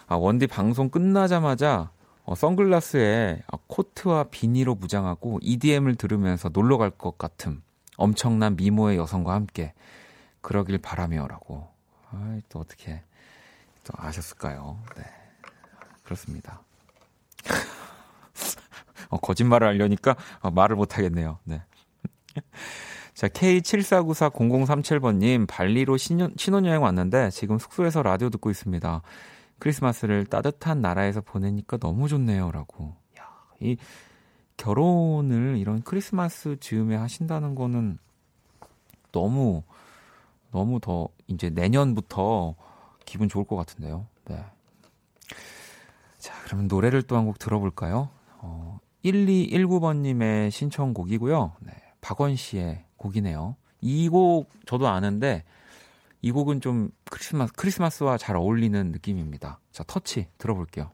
아, 원디 방송 끝나자마자 어, 선글라스에 아, 코트와 비니로 무장하고 EDM을 들으면서 놀러 갈 것 같음. 엄청난 미모의 여성과 함께 그러길 바라며라고. 아, 또 어떻게 또 아셨을까요? 네. 그렇습니다. 어, 거짓말을 하려니까 어, 말을 못 하겠네요. 네. 자, K74940037번님, 발리로 신년, 신혼여행 왔는데 지금 숙소에서 라디오 듣고 있습니다. 크리스마스를 따뜻한 나라에서 보내니까 너무 좋네요. 라고. 야, 이 결혼을 이런 크리스마스 즈음에 하신다는 거는 너무, 너무 더 이제 내년부터 기분 좋을 것 같은데요. 네. 자, 그러면 노래를 또 한 곡 들어볼까요? 어, 1219번님의 신청곡이고요. 네, 박원 씨의 곡이네요. 이 곡 저도 아는데 이 곡은 좀 크리스마스, 크리스마스와 잘 어울리는 느낌입니다. 자, 터치 들어볼게요.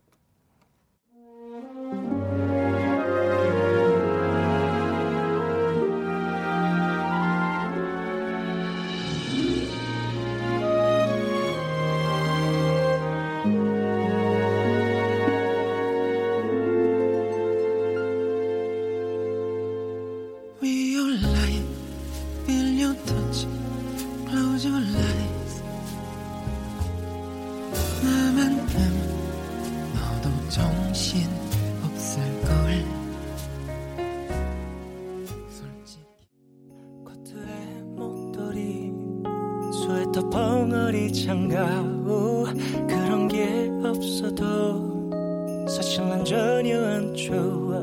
벙어리 장가 오 그런 게 없어도 사실 난 전혀 안 좋아.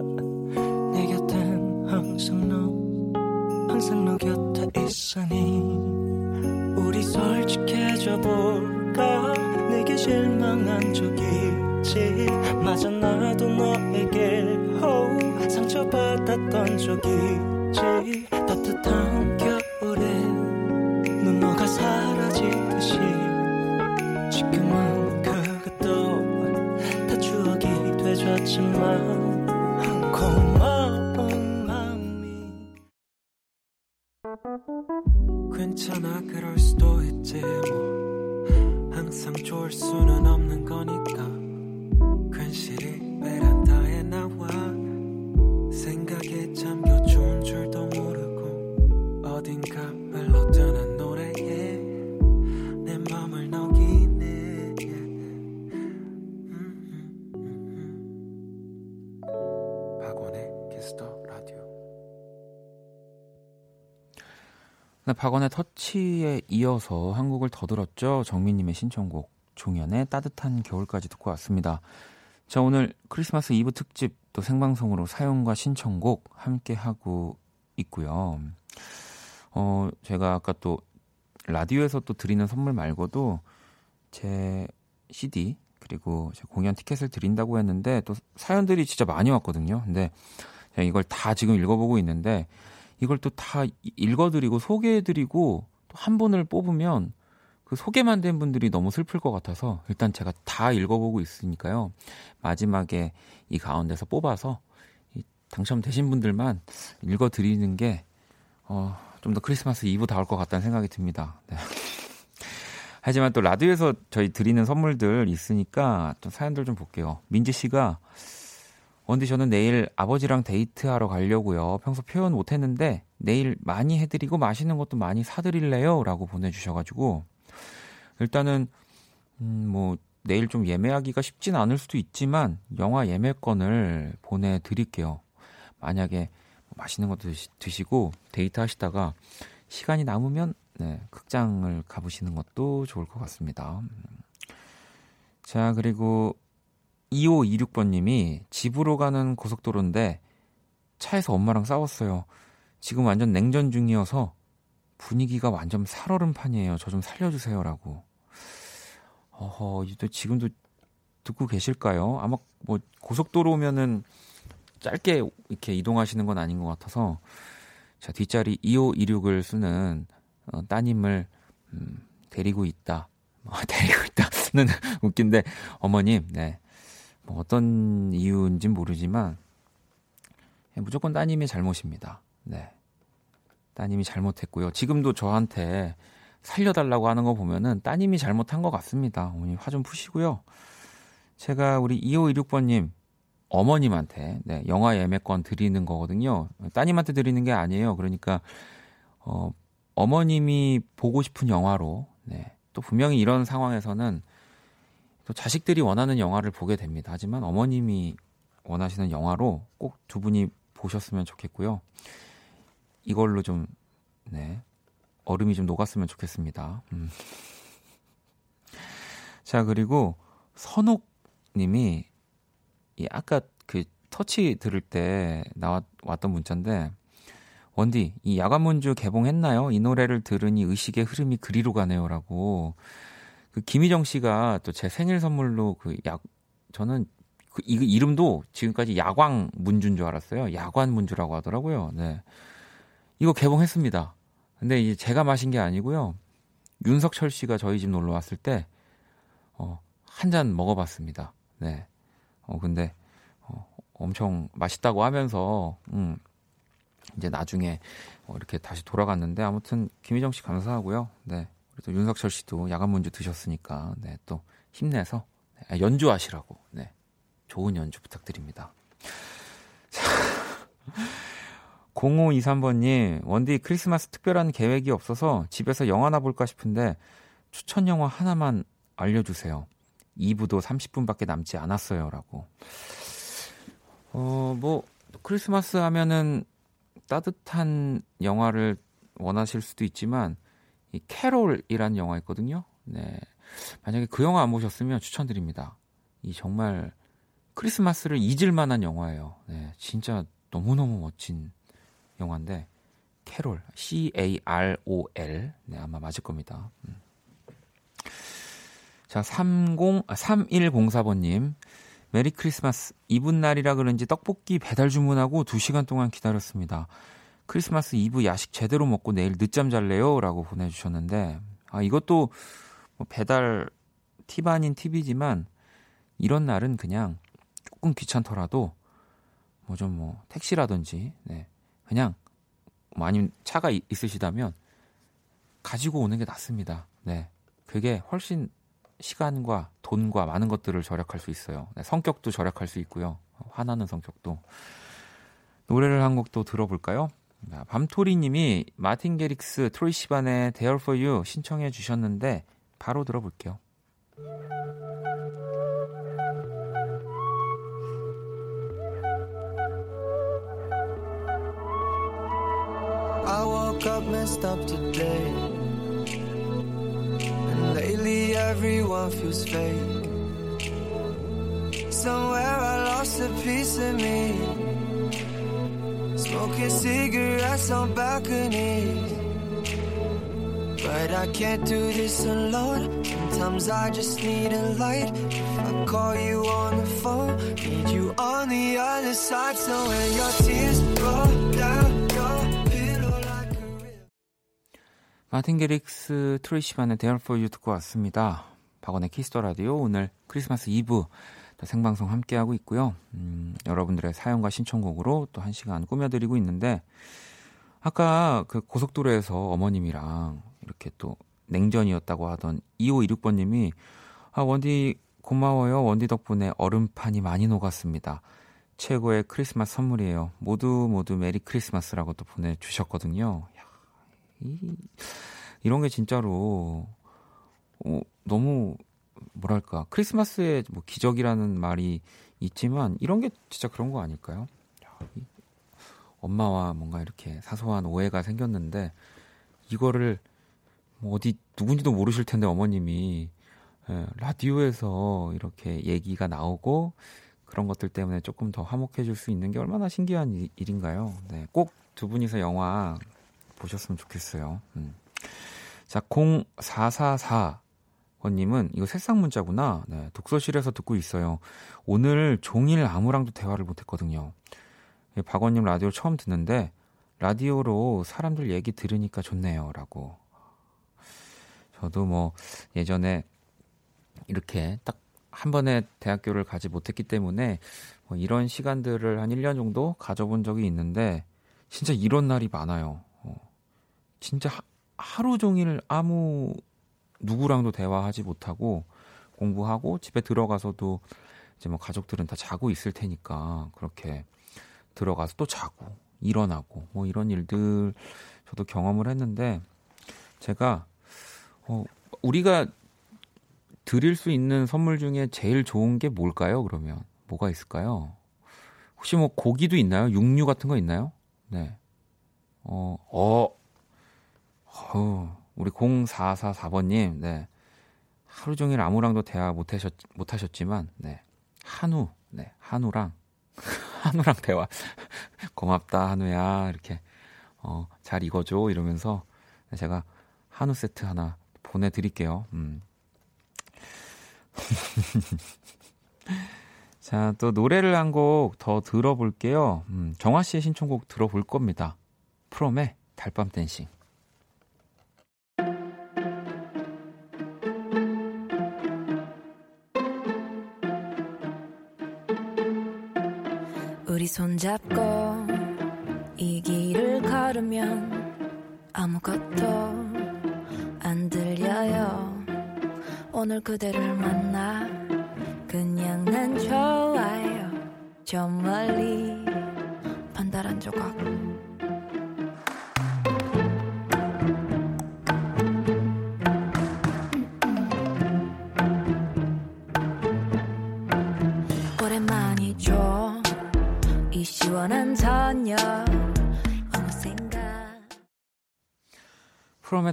내 곁엔 항상 너 항상 너 곁에 있으니 우리 솔직해져 볼까? 내게 실망한 적 있지? 맞아 나도 너에게 oh, 상처받았던 적 있지 박원의 터치에 이어서 한 곡을 더 들었죠. 정민님의 신청곡 종현의 따뜻한 겨울까지 듣고 왔습니다. 자 오늘 크리스마스 이브 특집 또 생방송으로 사연과 신청곡 함께 하고 있고요. 어 제가 아까 또 라디오에서 또 드리는 선물 말고도 제 CD 그리고 제 공연 티켓을 드린다고 했는데 또 사연들이 진짜 많이 왔거든요. 근데 이걸 다 지금 읽어보고 있는데 이걸 또 다 읽어드리고 소개해드리고 또 한 분을 뽑으면 그 소개만 된 분들이 너무 슬플 것 같아서 일단 제가 다 읽어보고 있으니까요. 마지막에 이 가운데서 뽑아서 이 당첨되신 분들만 읽어드리는 게 어, 좀 더 크리스마스 이브 다울 것 같다는 생각이 듭니다. 네. 하지만 또 라디오에서 저희 드리는 선물들 있으니까 좀 사연들 좀 볼게요. 민지 씨가 원디 저는 내일 아버지랑 데이트하러 가려고요. 평소 표현 못 했는데 내일 많이 해드리고 맛있는 것도 많이 사드릴래요? 라고 보내주셔가지고 일단은 음, 뭐 내일 좀 예매하기가 쉽진 않을 수도 있지만 영화 예매권을 보내드릴게요. 만약에 뭐 맛있는 것도 드시, 드시 고 데이트 하시다가 시간이 남으면 네, 극장을 가보시는 것도 좋을 것 같습니다. 음. 자 그리고 2526번님이 집으로 가는 고속도로인데 차에서 엄마랑 싸웠어요. 지금 완전 냉전 중이어서 분위기가 완전 살얼음 판이에요. 저 좀 살려주세요라고. 어허, 또 지금도 듣고 계실까요? 아마 뭐 고속도로면은 짧게 이렇게 이동하시는 건 아닌 것 같아서 자 뒷자리 2526을 쓰는 어, 따님을 음, 데리고 있다. 어, 데리고 있다는 웃긴데 어머님, 네. 뭐 어떤 이유인지 모르지만 예, 무조건 따님의 잘못입니다. 네. 따님이 잘못했고요. 지금도 저한테 살려달라고 하는 거 보면은 따님이 잘못한 것 같습니다. 어머니 화 좀 푸시고요. 제가 우리 2516번님 어머님한테 네, 영화 예매권 드리는 거거든요. 따님한테 드리는 게 아니에요. 그러니까 어, 어머님이 보고 싶은 영화로 네, 또 분명히 이런 상황에서는 또 자식들이 원하는 영화를 보게 됩니다. 하지만 어머님이 원하시는 영화로 꼭 두 분이 보셨으면 좋겠고요. 이걸로 좀, 네, 얼음이 좀 녹았으면 좋겠습니다. 음. 자, 그리고 선옥 님이 이 아까 그 터치 들을 때 나왔 왔던 문자인데 원디 이 야간문주 개봉했나요? 이 노래를 들으니 의식의 흐름이 그리로 가네요라고 그 김희정 씨가 또 제 생일 선물로 그 약 저는 그 이, 이름도 지금까지 야광 문주인 줄 알았어요. 야관 문주라고 하더라고요. 네. 이거 개봉했습니다. 근데 이제 제가 마신 게 아니고요. 윤석철 씨가 저희 집 놀러 왔을 때, 어, 한 잔 먹어봤습니다. 네. 어, 근데, 어, 엄청 맛있다고 하면서, 음, 이제 나중에, 어, 이렇게 다시 돌아갔는데, 아무튼, 김희정 씨 감사하고요. 네. 그래도 윤석철 씨도 야간 문주 드셨으니까, 네. 또 힘내서, 아, 연주하시라고, 네. 좋은 연주 부탁드립니다. 자. 0523번님, 원디 크리스마스 특별한 계획이 없어서 집에서 영화나 볼까 싶은데 추천 영화 하나만 알려주세요. 2부도 30분밖에 남지 않았어요. 라고. 어, 뭐, 크리스마스 하면은 따뜻한 영화를 원하실 수도 있지만, 이 캐롤이라는 영화 있거든요. 네. 만약에 그 영화 안 보셨으면 추천드립니다. 이 정말 크리스마스를 잊을 만한 영화예요. 네. 진짜 너무너무 멋진 영화인데 캐롤 C A R O L 네 아마 맞을 겁니다. 음. 자 30 아, 3104번 님 메리 크리스마스 이브 날이라 그런지 떡볶이 배달 주문하고 2시간 동안 기다렸습니다. 크리스마스 이브 야식 제대로 먹고 내일 늦잠 잘래요 라고 보내주셨는데 아 이것도 뭐 배달 팁 아닌 팁이지만 이런 날은 그냥 조금 귀찮더라도 뭐좀뭐 택시라든지 네 그냥 뭐 아니면 차가 이- 있으시다면 가지고 오는 게 낫습니다. 네. 그게 훨씬 시간과 돈과 많은 것들을 절약할 수 있어요. 네, 성격도 절약할 수 있고요. 화나는 성격도. 노래를 한 곡 또 들어볼까요? 자, 밤토리 님이 마틴 게릭스 트로이 시반의 There for You 신청해 주셨는데 바로 들어볼게요. I woke woke up messed up today. And lately everyone feels fake. Somewhere I lost a piece of me. Smoking cigarettes on balconies. But I can't do this alone. Sometimes I just need a light. I call you on the phone, need you on the other side. So when your tears roll down your pillow like a river. 마틴 게릭스 트로이시반의 There For You 듣고 왔습니다. 박원의 키스 더 라디오 오늘 크리스마스 이브 또 생방송 함께하고 있고요. 음, 여러분들의 사연과 신청곡으로 또 한 시간 꾸며드리고 있는데 아까 그 고속도로에서 어머님이랑 이렇게 또 냉전이었다고 하던 2526번님이 아 원디 고마워요. 원디 덕분에 얼음판이 많이 녹았습니다. 최고의 크리스마스 선물이에요. 모두 모두 메리 크리스마스라고 또 보내주셨거든요. 야, 이, 이런 게 진짜로 어, 너무 뭐랄까 크리스마스의 뭐 기적이라는 말이 있지만 이런 게 진짜 그런 거 아닐까요? 엄마와 뭔가 이렇게 사소한 오해가 생겼는데 이거를 뭐 어디 누군지도 모르실 텐데 어머님이 예, 라디오에서 이렇게 얘기가 나오고 그런 것들 때문에 조금 더 화목해질 수 있는 게 얼마나 신기한 일- 일인가요? 네, 꼭 두 분이서 영화 보셨으면 좋겠어요. 음. 자, 0444 번님은 이거 새싹 문자구나. 네, 독서실에서 듣고 있어요. 오늘 종일 아무랑도 대화를 못했거든요. 예, 박원님 라디오 처음 듣는데 라디오로 사람들 얘기 들으니까 좋네요라고. 저도 뭐 예전에 이렇게 딱 한 번에 대학교를 가지 못했기 때문에 뭐 이런 시간들을 한 1년 정도 가져본 적이 있는데 진짜 이런 날이 많아요. 어, 진짜 하, 하루 종일 아무 누구랑도 대화하지 못하고 공부하고 집에 들어가서도 이제 뭐 가족들은 다 자고 있을 테니까 그렇게 들어가서 또 자고 일어나고 뭐 이런 일들 저도 경험을 했는데 제가 어 우리가 드릴 수 있는 선물 중에 제일 좋은 게 뭘까요? 그러면 뭐가 있을까요? 혹시 뭐 고기도 있나요? 육류 같은 거 있나요? 네. 어, 어, 어 우리 0444번님, 네. 하루 종일 아무랑도 대화 못 하셨, 못 하셨지만, 네. 한우, 네. 한우랑, 한우랑 대화. 고맙다, 한우야. 이렇게, 어, 잘 익어줘. 이러면서 제가 한우 세트 하나 보내드릴게요. 음. 자, 또 노래를 한 곡 더 들어볼게요. 음, 정화 씨의 신청곡 들어볼 겁니다. 프롬의 달밤 댄싱. 우리 손잡고 이 길을 걸으면 아무것도 안 들려요. 오늘 그대를 만나 그냥 난 좋아요. 저 멀리 반달한 조각.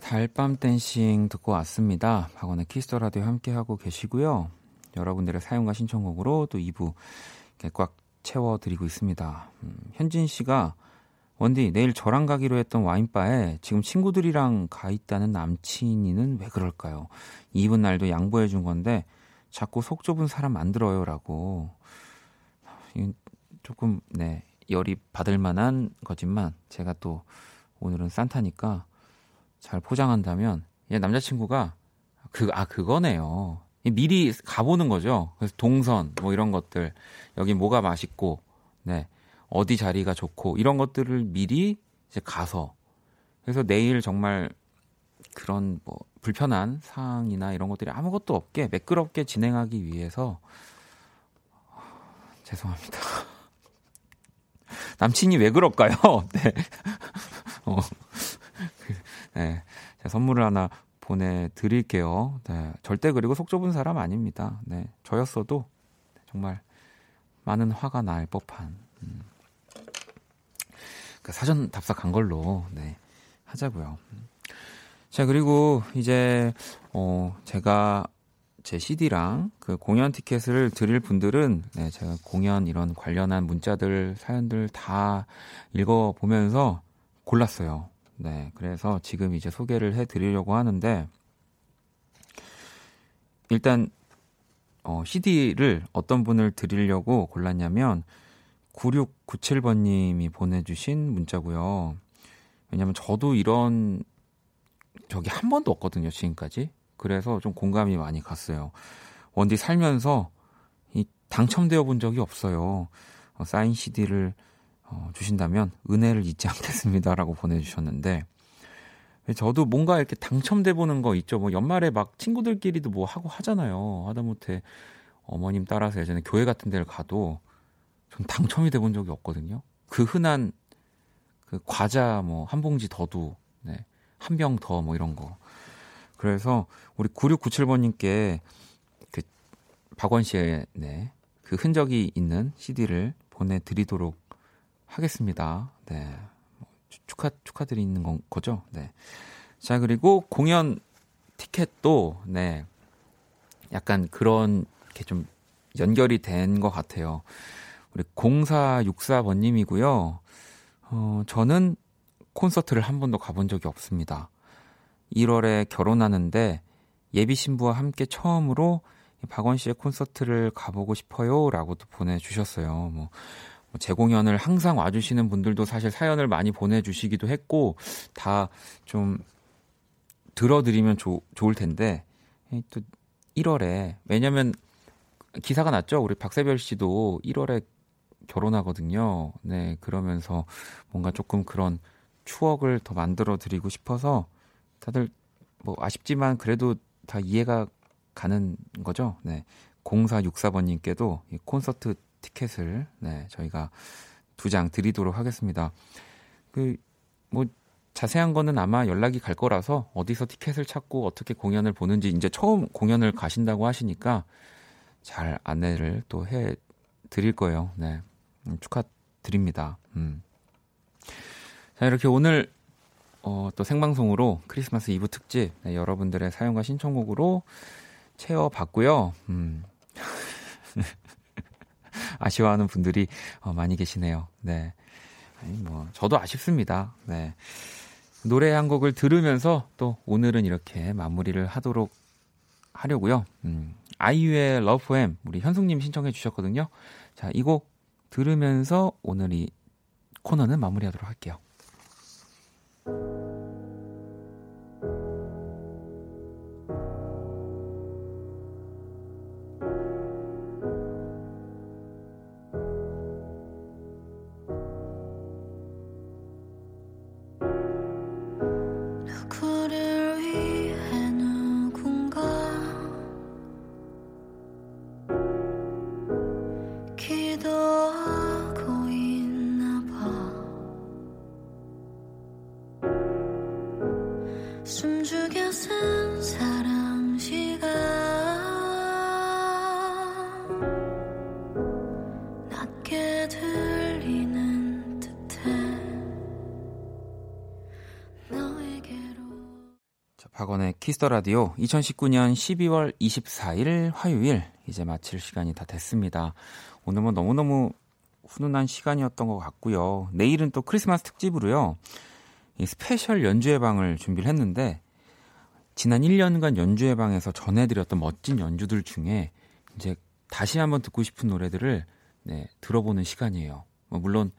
달밤 댄싱 듣고 왔습니다. 박원의 키스 더 라디오 함께하고 계시고요. 여러분들의 사연과 신청곡으로 또 2부 이렇게 꽉 채워드리고 있습니다. 음, 현진 씨가 원디 내일 저랑 가기로 했던 와인바에 지금 친구들이랑 가 있다는 남친이는 왜 그럴까요? 이브 날도 양보해 준 건데 자꾸 속 좁은 사람 만들어요라고 조금 네 열이 받을 만한 거지만 제가 또 오늘은 산타니까 잘 포장한다면 얘 남자친구가 그 아 그거네요. 이 미리 가보는 거죠. 그래서 동선 뭐 이런 것들 여기 뭐가 맛있고 네 어디 자리가 좋고 이런 것들을 미리 이제 가서 그래서 내일 정말 그런 뭐 불편한 상황이나 이런 것들이 아무것도 없게 매끄럽게 진행하기 위해서 죄송합니다. 남친이 왜 그럴까요? 네. 어, 그, 네. 선물을 하나 보내드릴게요. 네. 절대 그리고 속 좁은 사람 아닙니다. 네. 저였어도 정말 많은 화가 날 법한. 음. 그 사전 답사 간 걸로, 네. 하자고요. 자, 그리고 이제, 어, 제가 제 CD랑 그 공연 티켓을 드릴 분들은, 네, 제가 공연 이런 관련한 문자들, 사연들 다 읽어 보면서 골랐어요. 네, 그래서 지금 이제 소개를 해 드리려고 하는데, 일단, 어, CD를 어떤 분을 드리려고 골랐냐면, 9697번님이 보내주신 문자고요. 왜냐면 저도 이런 적이 한 번도 없거든요, 지금까지. 그래서 좀 공감이 많이 갔어요. 원디 살면서 이 당첨되어 본 적이 없어요. 어, 사인 CD를 어, 주신다면 은혜를 잊지 않겠습니다라고 보내주셨는데 저도 뭔가 이렇게 당첨돼 보는 거 있죠. 뭐 연말에 막 친구들끼리도 뭐 하고 하잖아요. 하다못해 어머님 따라서 예전에 교회 같은 데를 가도 전 당첨이 돼 본 적이 없거든요. 그 흔한 그 과자 뭐 한 봉지 더도 네. 한 병 더 뭐 이런 거. 그래서 우리 9697번 님께 그 박원 씨의 네, 그 흔적이 있는 CD를 보내 드리도록 하겠습니다. 네. 뭐 추- 축하, 축하드리는 건, 거죠? 네. 자, 그리고 공연 티켓도, 네. 약간 그런, 게좀 연결이 된 것 같아요. 우리 0464번님이고요. 어, 저는 콘서트를 한 번도 가본 적이 없습니다. 1월에 결혼하는데 예비 신부와 함께 처음으로 박원 씨의 콘서트를 가보고 싶어요. 라고도 보내주셨어요. 뭐, 뭐 재공연을 항상 와주시는 분들도 사실 사연을 많이 보내주시기도 했고, 다 좀 들어드리면 좋- 좋을 텐데, 이또 1월에, 왜냐면 기사가 났죠? 우리 박세별 씨도 1월에 결혼하거든요. 네, 그러면서 뭔가 조금 그런 추억을 더 만들어 드리고 싶어서 다들 뭐 아쉽지만 그래도 다 이해가 가는 거죠. 네. 0464번님께도 이 콘서트 티켓을 네, 저희가 두 장 드리도록 하겠습니다. 그 뭐 자세한 거는 아마 연락이 갈 거라서 어디서 티켓을 찾고 어떻게 공연을 보는지 이제 처음 공연을 가신다고 하시니까 잘 안내를 또 해 드릴 거예요. 네. 음, 축하드립니다. 음. 자, 이렇게 오늘 어, 또 생방송으로 크리스마스 이브 특집 네, 여러분들의 사연과 신청곡으로 채워봤고요. 음. 아쉬워하는 분들이 어, 많이 계시네요. 네. 아니, 뭐 저도 아쉽습니다. 네. 노래 한 곡을 들으면서 또 오늘은 이렇게 마무리를 하도록 하려고요. 음. 아이유의 Love M 우리 현숙님 신청해 주셨거든요. 자, 이 곡 들으면서 오늘 이 코너는 마무리하도록 할게요. 키스 더 라디오 2019년 12월 24일 화요일 이제 마칠 시간이 다 됐습니다. 오늘 뭐 너무너무 훈훈한 시간이었던 것 같고요. 내일은 또 크리스마스 특집으로요. 이 스페셜 연주회 방을 준비를 했는데 지난 1년간 연주회 방에서 전해드렸던 멋진 연주들 중에 이제 다시 한번 듣고 싶은 노래들을 네, 들어보는 시간이에요. 뭐 물론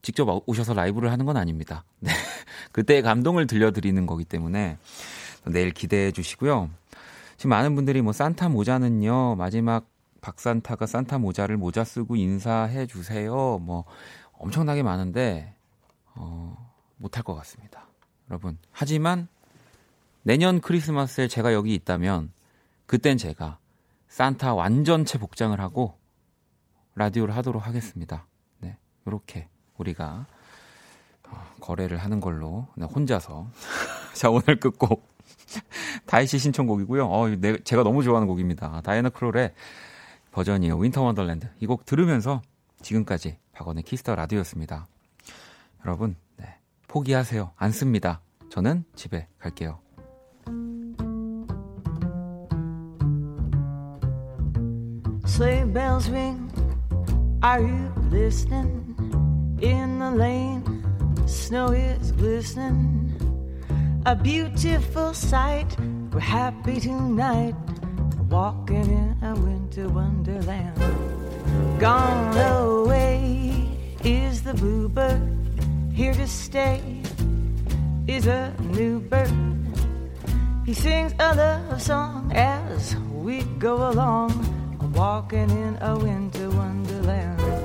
직접 오셔서 라이브를 하는 건 아닙니다. 네. 그때의 감동을 들려드리는 거기 때문에 내일 기대해 주시고요. 지금 많은 분들이 뭐 산타 모자는요, 마지막 박산타가 산타 모자를 모자 쓰고 인사해 주세요. 뭐 엄청나게 많은데, 어, 못할 것 같습니다. 여러분. 하지만 내년 크리스마스에 제가 여기 있다면, 그땐 제가 산타 완전체 복장을 하고 라디오를 하도록 하겠습니다. 네. 요렇게 우리가 어, 거래를 하는 걸로 네, 혼자서 자 오늘 끝곡 다이 씨 신청곡이고요. 어, 내, 제가 너무 좋아하는 곡입니다. 다이애나 크롤의 버전이에요. Winter Wonderland. 이 곡 들으면서 지금까지 박원의 Kiss the Radio였습니다. 여러분, 네, 포기하세요. 안 씁니다. 저는 집에 갈게요. a beautiful sight. We're happy tonight, walking in a winter wonderland. Gone away is the bluebird, here to stay is a new bird. He sings a love song as we go along, walking in a winter wonderland.